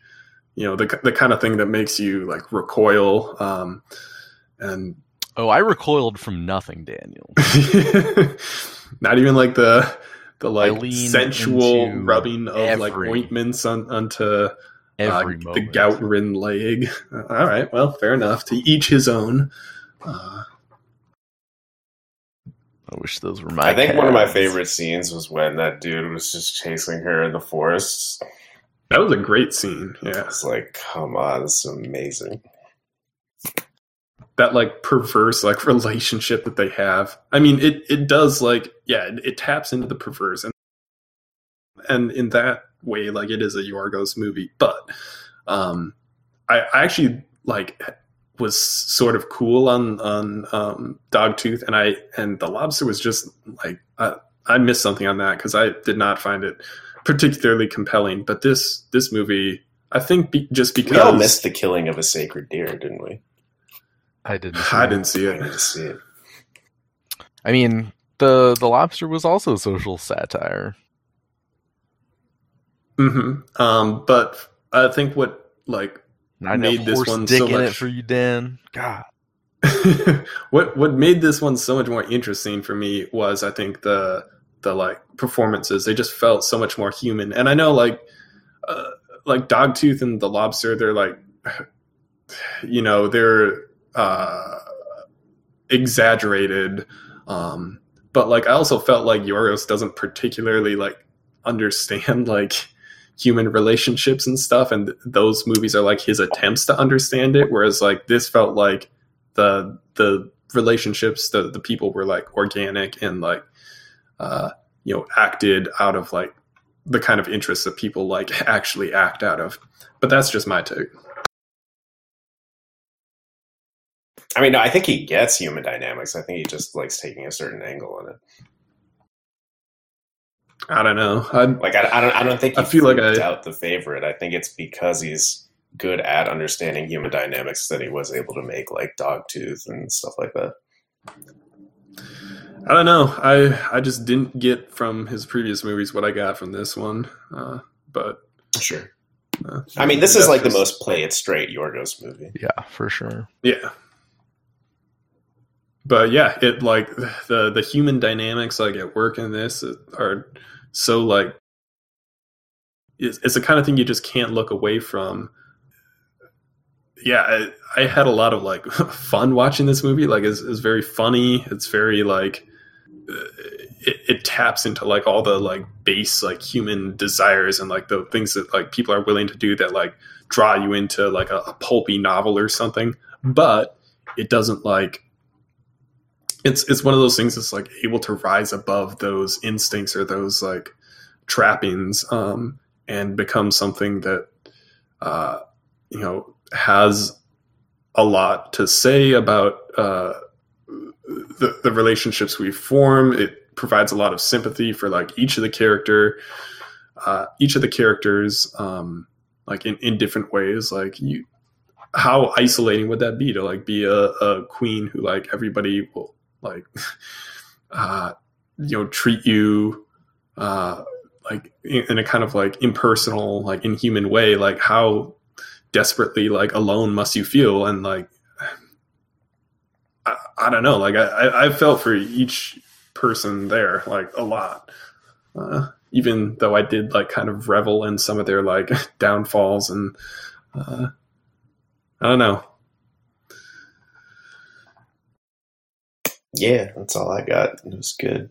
you know the the kind of thing that makes you like recoil um and Oh, I recoiled from nothing, Daniel. [LAUGHS] not even like the the like sensual rubbing of like ointments on onto Every uh, the gout ridden leg. Uh, [LAUGHS] all right, well, fair enough. To each his own. Uh, I wish those were my. I think one of my favorite scenes was when that dude was just chasing her in the forest. that was a great scene. Yeah, It's like, come on, this is amazing. that like perverse like [LAUGHS] relationship that they have. I mean, it it does like yeah, it, it taps into the perverse and and in that way, like it is a Yorgos movie. But um, I, I actually like was sort of cool on on um, Dogtooth, and I and the Lobster was just like I, I missed something on that because I did not find it particularly compelling. But this this movie, I think, be, just because We all missed the killing of a sacred deer, didn't we? I didn't. I see didn't see it. I need it. to see it. it. I mean, the the lobster was also social satire. hmm Um, but I think what like Not Made this one dick so in it much- for you, Dan. God. [LAUGHS] what what made this one so much more interesting for me was I think the the like performances they just felt so much more human and I know like uh, like Dogtooth and the Lobster they're like [SIGHS] you know they're uh exaggerated um but like I also felt like Yorgos doesn't particularly like understand [LAUGHS] like human relationships and stuff and th- those movies are like his attempts to understand it whereas like this felt like the the relationships the the people were like organic and like uh you know acted out of like the kind of interests that people like [LAUGHS] actually act out of but that's just my take I mean, no, I think he gets human dynamics. I think he just likes taking a certain angle on it. I don't know. I Like, I, I don't, I don't think he I feel like freaked I- out the favorite. I think it's because he's good at understanding human dynamics that he was able to make like Dogtooth and stuff like that. I don't know. I I just didn't get from his previous movies what I got from this one. Uh, but Sure. uh, I mean, this is that's like the most play it straight Yorgos movie. Yeah, for sure. Yeah. But yeah, it like the the human dynamics like at work in this are so like it's, it's the kind of thing you just can't look away from. Yeah, I, I had a lot of like [LAUGHS] fun watching this movie. Like, it's, it's very funny. It's very like uh, it, it taps into like all the like base like human desires and like the things that like people are willing to do that like draw you into like a, a pulpy novel or something. But it doesn't like it's it's one of those things that's like able to rise above those instincts or those like trappings um and become something that uh you know has a lot to say about uh the, the relationships we form. It provides a lot of sympathy for like each of the character uh each of the characters um like in, in different ways. Like you how isolating would that be to like be a, a queen who like everybody will like [LAUGHS] uh you know treat you uh like in a kind of like impersonal like inhuman way like how desperately like alone must you feel? And like i, I don't know like I, I i felt for each person there like a lot. Uh even though i did like kind of revel in some of their like [LAUGHS] downfalls and uh i don't know Yeah, that's all I got. It was good.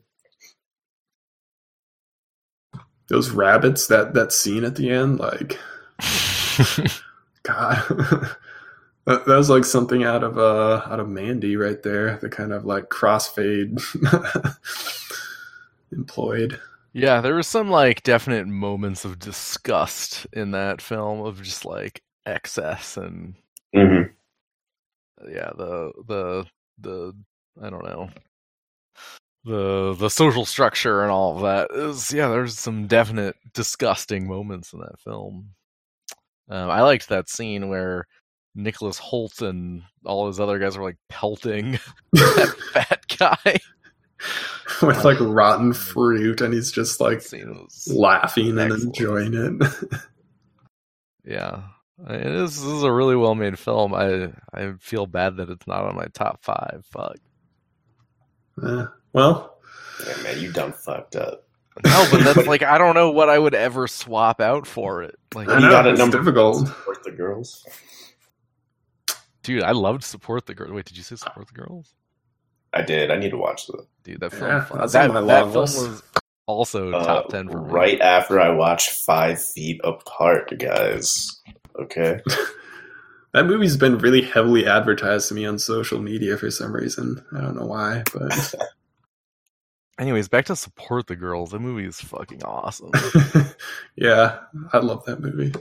those rabbits that that scene at the end like [LAUGHS] god [LAUGHS] that, that was like something out of uh out of mandy right there the kind of like crossfade [LAUGHS] employed Yeah, there were some like definite moments of disgust in that film of just like excess and hmm yeah, the the the I don't know. The the social structure and all of that is yeah, there's some definite disgusting moments in that film. Um, I liked that scene where Nicholas Hoult and all his other guys were like pelting [LAUGHS] that [LAUGHS] fat guy. [LAUGHS] with like rotten fruit and he's just like laughing and Excellent. enjoying it Yeah, I- it is, this is a really well made film. I I feel bad that it's not on my top five. Fuck. Uh, well Yeah, man, you done fucked up. No, but that's [LAUGHS] like I don't know what I would ever swap out for it. Like, I You know, got a it's number difficult. Support the girls. dude, I loved support the girls. Wait, did you say support the girls? I did. I need to watch the Dude, that film. Yeah, fu- that's that my that long film was also uh, top ten for me. right after I watched Five Feet Apart, guys. Okay. [LAUGHS] that movie's been really heavily advertised to me on social media for some reason i don't know why but [LAUGHS] Anyways, back to support the girls. That movie is fucking awesome. [LAUGHS] yeah i love that movie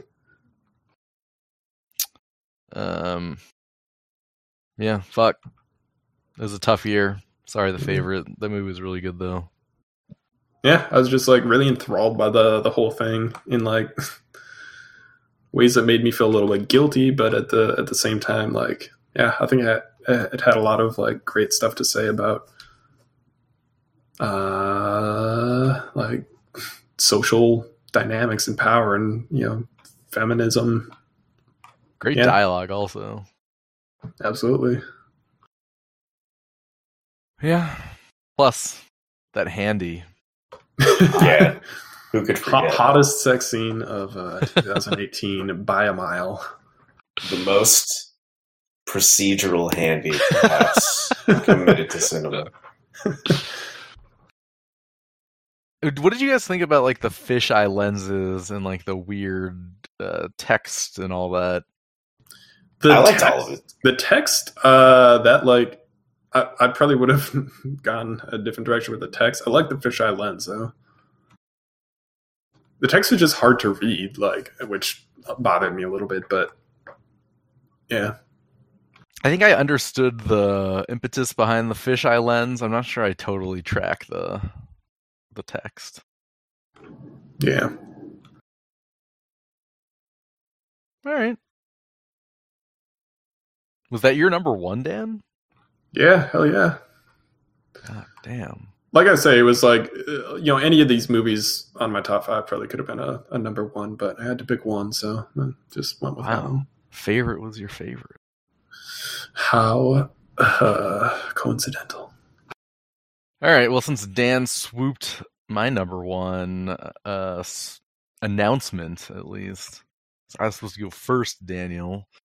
um, yeah, fuck. It was a tough year. Sorry, the Mhm. favorite. That movie was really good though. yeah, I was just like really enthralled by the the whole thing in like [LAUGHS] ways that made me feel a little bit guilty, but at the at the same time, like yeah, I think it, it had a lot of like great stuff to say about uh like social dynamics and power and you know feminism. Great Yeah. dialogue also. Absolutely. Yeah. Plus that handy. [LAUGHS] Yeah. Who could forget? hottest sex scene of uh, [LAUGHS] 2018 by a mile. The most procedural handy, perhaps, committed to cinema. [LAUGHS] What did you guys think about like the fisheye lenses and like the weird uh, text and all that? The I liked text, all of it. The text, uh, that like, I, I probably would have [LAUGHS] gone a different direction with the text. I like the fisheye lens though. The text was just hard to read, like, which bothered me a little bit. But yeah, I think I understood the impetus behind the fisheye lens. I'm not sure I totally track the the text. Yeah. All right. Was that your number one, Dan? Yeah, hell yeah. God damn. Like I say, it was like, uh, you know, any of these movies on my top five probably could have been a, a number one, but I had to pick one, so I just went with Wow. one. Favorite was your favorite. How uh, coincidental. All right. Well, since Dan swooped my number one uh, announcement, at least, so I was supposed to go first, Daniel. [LAUGHS]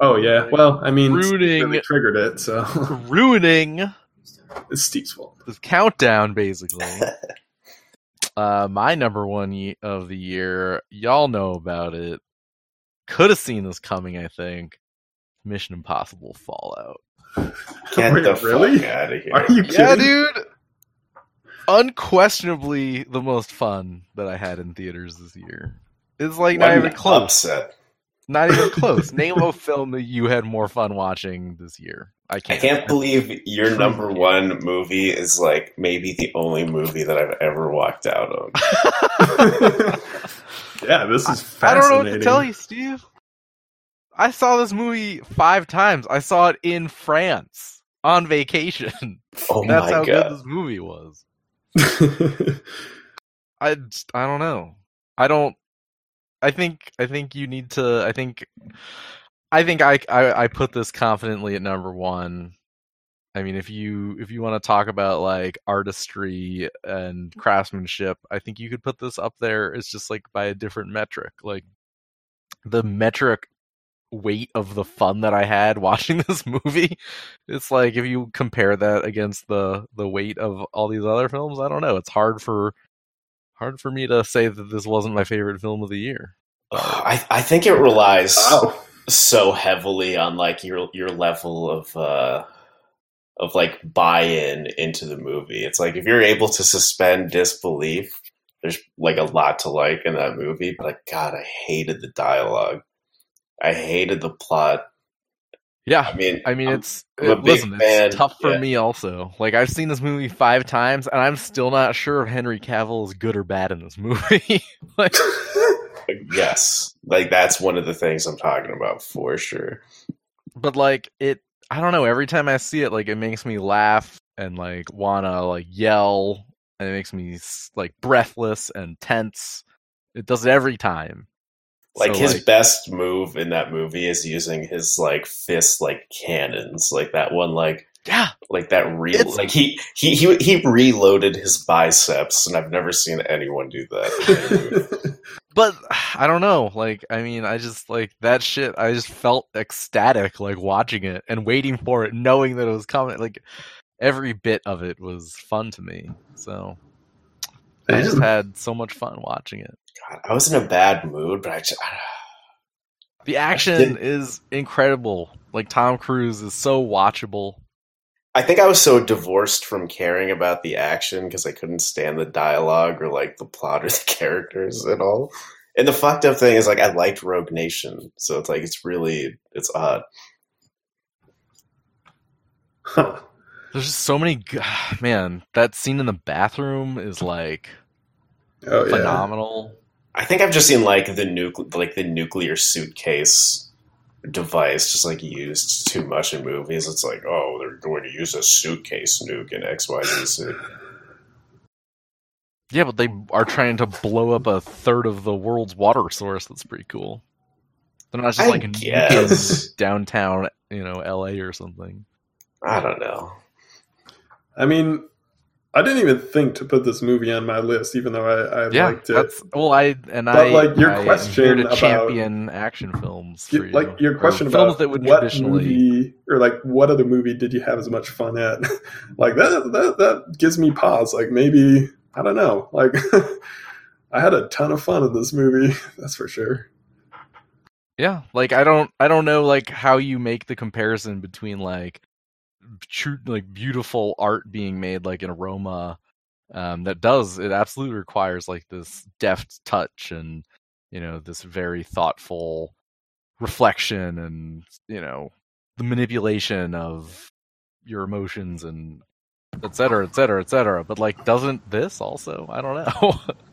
Oh, yeah. Well, I mean, Rooting. really triggered it, so [LAUGHS] Ruining it's Steve's fault. the countdown, basically. [LAUGHS] uh, my number one ye- of the year, y'all know about it. Could have seen this coming, I think. Mission Impossible Fallout. [LAUGHS] Get Wait, the really? fuck out of here. Are you kidding? Yeah, dude. Unquestionably the most fun that I had in theaters this year. It's like What not an even close. Upset. Not even close. [LAUGHS] Name a film that you had more fun watching this year. I I can't. can't believe your number one movie is like maybe the only movie that I've ever walked out of. [LAUGHS] [LAUGHS] yeah, this is fascinating. I don't know what to tell you, Steve. I saw this movie five times. I saw it in France on vacation. [LAUGHS] Oh That's my how god. good this movie was. I just- I don't know. I don't. I think I think you need to. I think I think I I, I put this confidently at number one. I mean, if you if you want to talk about like artistry and craftsmanship, I think you could put this up there. It's just like by a different metric, like the metric weight of the fun that I had [LAUGHS] watching this movie. It's like if you compare that against the the weight of all these other films, I don't know. It's hard for hard for me to say that this wasn't my favorite film of the year. [SIGHS] I, I think it relies wow. So heavily on like your your level of uh of like buy-in into the movie. It's like if you're able to suspend disbelief, there's like a lot to like in that movie. But like, God, I hated the dialogue. I hated the plot. Yeah, I mean, I mean, I'm- it's I'm it- listen, fan, it's tough for yeah. me also. Like I've seen this movie five times, and I'm still not sure if Henry Cavill is good or bad in this movie. [LAUGHS] like, [LAUGHS] yes, like that's one of the things I'm talking about for sure. but like it, I don't know. Every time I see it, like it makes me laugh and like wanna like yell, and it makes me like breathless and tense. It does it every time. Like So, his like- best move in that movie is using his like fists like cannons, like that one like Yeah, like that real like he, he he he reloaded his biceps, and I've never seen anyone do that. [LAUGHS] but [SIGHS] I don't know. Like, I mean, I just like that shit. I just felt ecstatic, like watching it and waiting for it, knowing that it was coming. Like every bit of it was fun to me. So I just had so much fun watching it. God, I was in a bad mood, but I just The action is incredible. Like Tom Cruise is so watchable. I think I was so divorced from caring about the action because I couldn't stand the dialogue or like the plot or the [LAUGHS] characters at all. And the fucked up thing is like I liked Rogue Nation, so it's like it's really it's odd. Huh. There's just so many. [SIGHS] Man, that scene in the bathroom is like Oh yeah. phenomenal. I think I've just seen like the nucle like the nuclear suitcase device just like used too much in movies. It's like, oh, they're going to use a suitcase nuke in XYZ. Yeah, but they are trying to blow up a third of the world's water source. That's pretty cool. They're not just I like nuking guess. [LAUGHS] downtown, you know, LA or something. I don't know. I mean, I didn't even think to put this movie on my list, even though I, I Yeah, liked it. that's well, I and But, I like, your I question about- champion action films. You- like your question films about that would what traditionally. movie or like what other movie did you have as much fun at? [LAUGHS] like that, that that gives me pause. Like maybe I don't know. Like [LAUGHS] I had a ton of fun in this movie. [LAUGHS] That's for sure. Yeah, like I don't I don't know like how you make the comparison between like true like beautiful art being made like a Roma um that does it absolutely requires like this deft touch and you know this very thoughtful reflection and you know the manipulation of your emotions and et cetera, et cetera, et cetera. But like, doesn't this also? I don't know. [LAUGHS]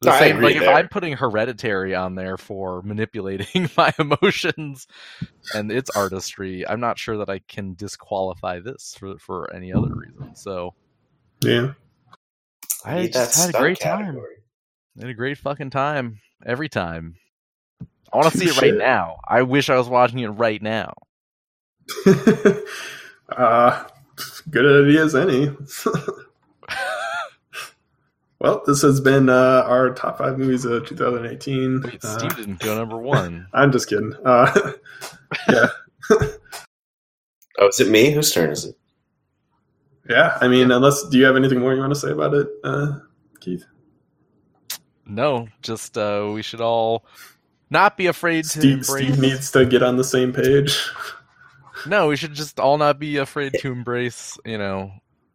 the No, same, agree like if. I'm putting Hereditary on there for manipulating [LAUGHS] my emotions and its artistry, I'm not sure that I can disqualify this for for any other reason. So Yeah. I Need just had a stunt great time. I had a great fucking time every time. I want to see it right now. I wish I was watching it right now. [LAUGHS] uh, good idea as any. [LAUGHS] well, this has been uh, our top five movies of 2018. Wait, Uh, Steve didn't go number one. [LAUGHS] I'm just kidding. Uh, [LAUGHS] yeah, [LAUGHS] Oh, is it me? Whose turn is it? yeah. I mean, unless do you have anything more you want to say about it, uh, Keith? No, just uh, we should all not be afraid to Steve, embrace. Steve needs to get on the same page. No, we should just all not be afraid to embrace, you know,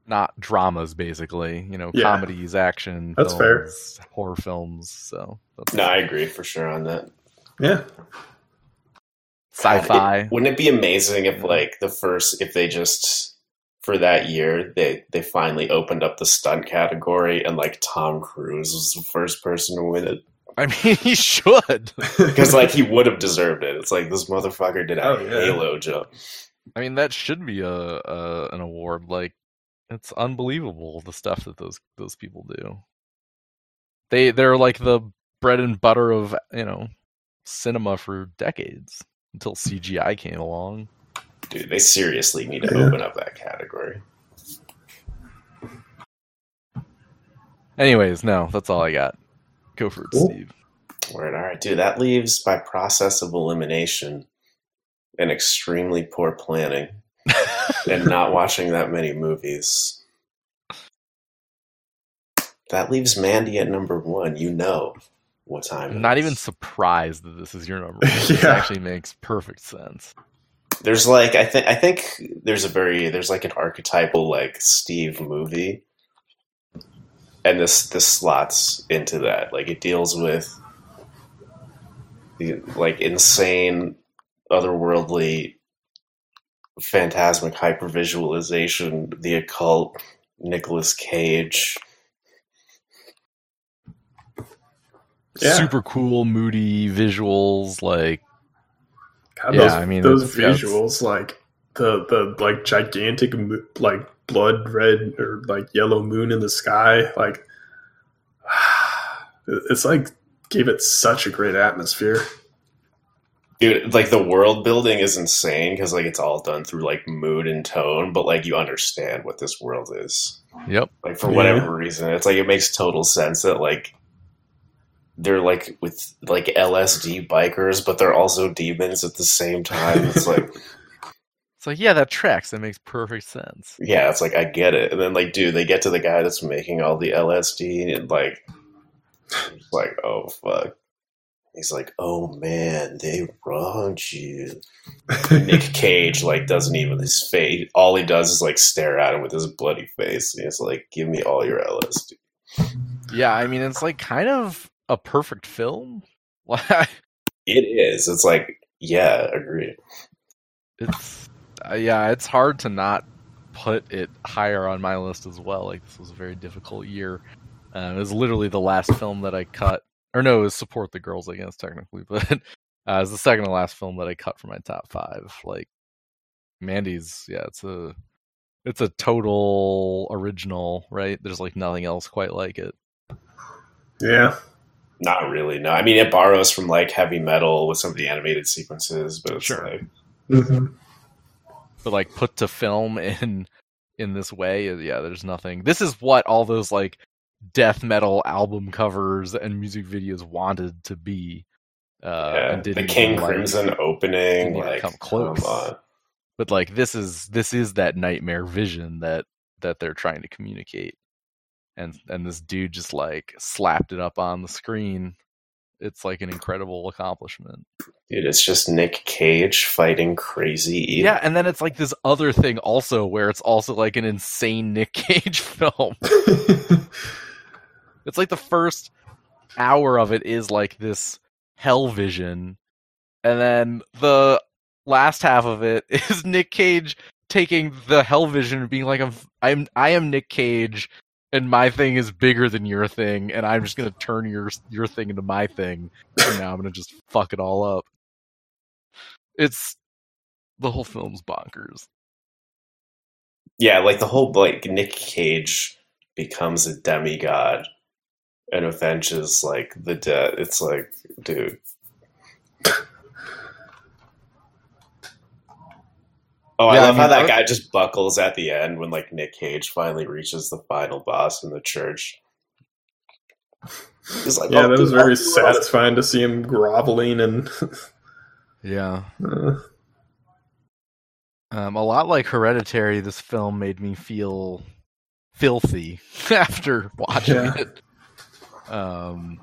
not dramas basically, you know, Yeah. comedies, action, That's fair. horror films. So that's No, I agree for sure on that. Yeah, sci-fi. It- wouldn't it be amazing if like the first if they just for that year they they finally opened up the stunt category and like Tom Cruise was the first person to win it I mean, [LAUGHS] he should. [LAUGHS] because like he would have deserved it. It's like this motherfucker did a Oh, yeah. Halo jump. I mean, that should be a, a an award. Like, it's unbelievable the stuff that those those people do. They they're like the bread and butter of you know cinema for decades until CGI came along. Dude, they seriously need to Yeah. open up that category. Anyways, no, that's all I got. Go for it, Cool. Steve. Word, all right, dude. That leaves by process of elimination and extremely poor planning and not watching that many movies. That leaves Mandy at number one. You know what time. I'm not is. even surprised that this is your number. one. This [LAUGHS] actually makes perfect sense. There's like I think I think there's a very there's like an archetypal like Steve movie, and this this slots into that. Like it deals with the like insane, otherworldly, phantasmic hypervisualization, the occult, Nicolas Cage. Yeah. Super cool, moody visuals. Like, God, Yeah, those, I mean, those it's- yeah, visuals, like the the like gigantic like blood red or like yellow moon in the sky, like [SIGHS] it's like gave it such a great atmosphere. Dude, like the world building is insane because like it's all done through like mood and tone, but like you understand what this world is. yep. Like for Yeah. whatever reason, it's like it makes total sense that like they're like with like LSD bikers, but they're also demons at the same time. It's like [LAUGHS] It's like, yeah, that tracks. That makes perfect sense. yeah, it's like I get it. And then like, dude, they get to the guy that's making all the LSD, and like, [SIGHS] it's like, oh fuck. He's like, oh man, they wronged you. Nick [LAUGHS] Cage like doesn't even his face. All he does is like stare at him with his bloody face. And he's like, give me all your LSD. Yeah, I mean, it's like kind of a perfect film. [LAUGHS] It is. It's like, yeah, agree. it's uh, yeah, it's hard to not put it higher on my list as well. Like this was a very difficult year. Uh, it was literally the last film that I cut, or no, it was Support the Girls, I guess technically, [LAUGHS] but uh, it was the second to last film that I cut for my top five. Like Mandy's, yeah, it's a it's a total original, right? There's like nothing else quite like it. yeah, Not really. No, I mean it borrows from like heavy metal with some of the animated sequences, but it's Sure. like Mhm. but like put to film in in this way yeah there's nothing this is what all those like death metal album covers and music videos wanted to be uh yeah, and the King like- Crimson opening, didn't like come close. Come but like this is this is that nightmare vision that that they're trying to communicate. And and this dude just like slapped it up on the screen. It's like an incredible accomplishment. Dude, it's just Nick Cage fighting crazy evil. yeah and then it's like this other thing also where it's also like an insane nick cage [LAUGHS] film [LAUGHS] It's like the first hour of it is like this hell vision, and then the last half of it [LAUGHS] is Nick Cage taking the Hell Vision and being like, I'm, I'm, I am Nick Cage, and my thing is bigger than your thing, and I'm just gonna turn your your thing into my thing, and now I'm gonna just fuck it all up. It's the whole film's bonkers. Yeah, like the whole like Nick Cage becomes a demigod and avenges like the debt. It's like, dude. Oh, Yeah, I I love how that guy just buckles at the end when like Nick Cage finally reaches the final boss in the church. He's like, Yeah, "Oh, that was very I'll do what else." satisfying to see him groveling and. [LAUGHS] Yeah. [LAUGHS] uh, Um, a lot like Hereditary, this film made me feel filthy [LAUGHS] after watching Yeah. it. Um,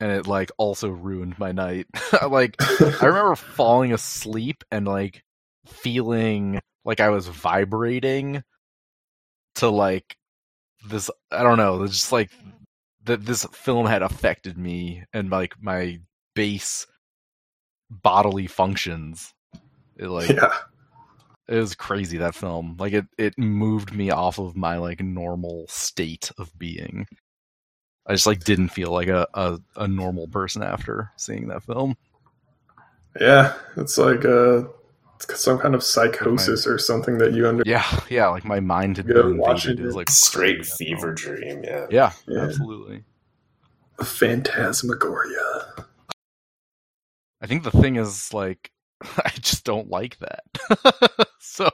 and it like also ruined my night. [LAUGHS] like I [LAUGHS] remember falling asleep and like feeling like I was vibrating to like this. I don't know. It's just like that. This film had affected me and like my base bodily functions. It like yeah. it was crazy that film. Like it it moved me off of my like normal state of being. I just like didn't feel like a, a, a normal person after seeing that film. Yeah. It's like uh, it's some kind of psychosis or something that you under. Yeah, yeah, like my mind had Yeah, been watching invaded. It was like Straight fever dream, yeah. Yeah, Yeah. absolutely. Phantasmagoria. I think the thing is like [LAUGHS] I just don't like that. [LAUGHS] so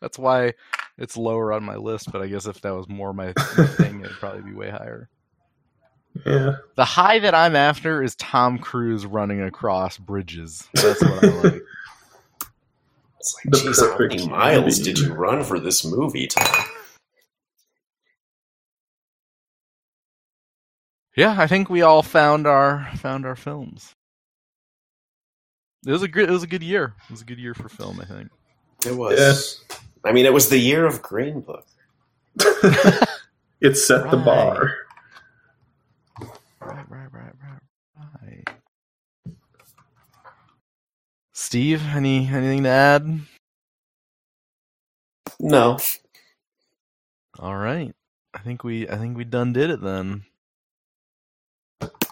that's why it's lower on my list, but I guess if that was more my my thing, it'd probably be way higher. Yeah. The high that I'm after is Tom Cruise running across bridges. That's what I like. [LAUGHS] It's like, The geez, how many miles movie. did you run for this movie, Tom? Yeah, I think we all found our found our films. It was a good it was a good year. It was a good year for film, I think. It was. Yes. I mean, it was the year of Green Book. [LAUGHS] it set the bar. Right, right, right, right, right. Steve, any anything to add? No. All right. I think we I think we done did it then.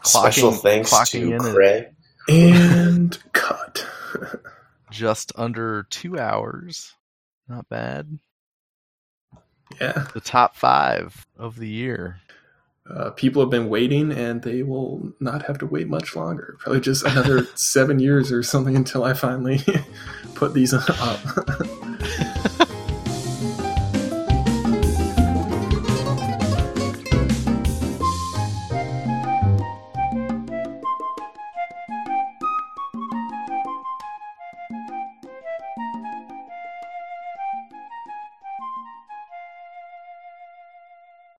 Special Clocking- thanks clocking to in Craig. And cut. [LAUGHS] Just under two hours. Not bad. yeah. The top five of the year. Uh, people have been waiting and they will not have to wait much longer. Probably just another [LAUGHS] seven years or something until I finally [LAUGHS] put these [LAUGHS] up.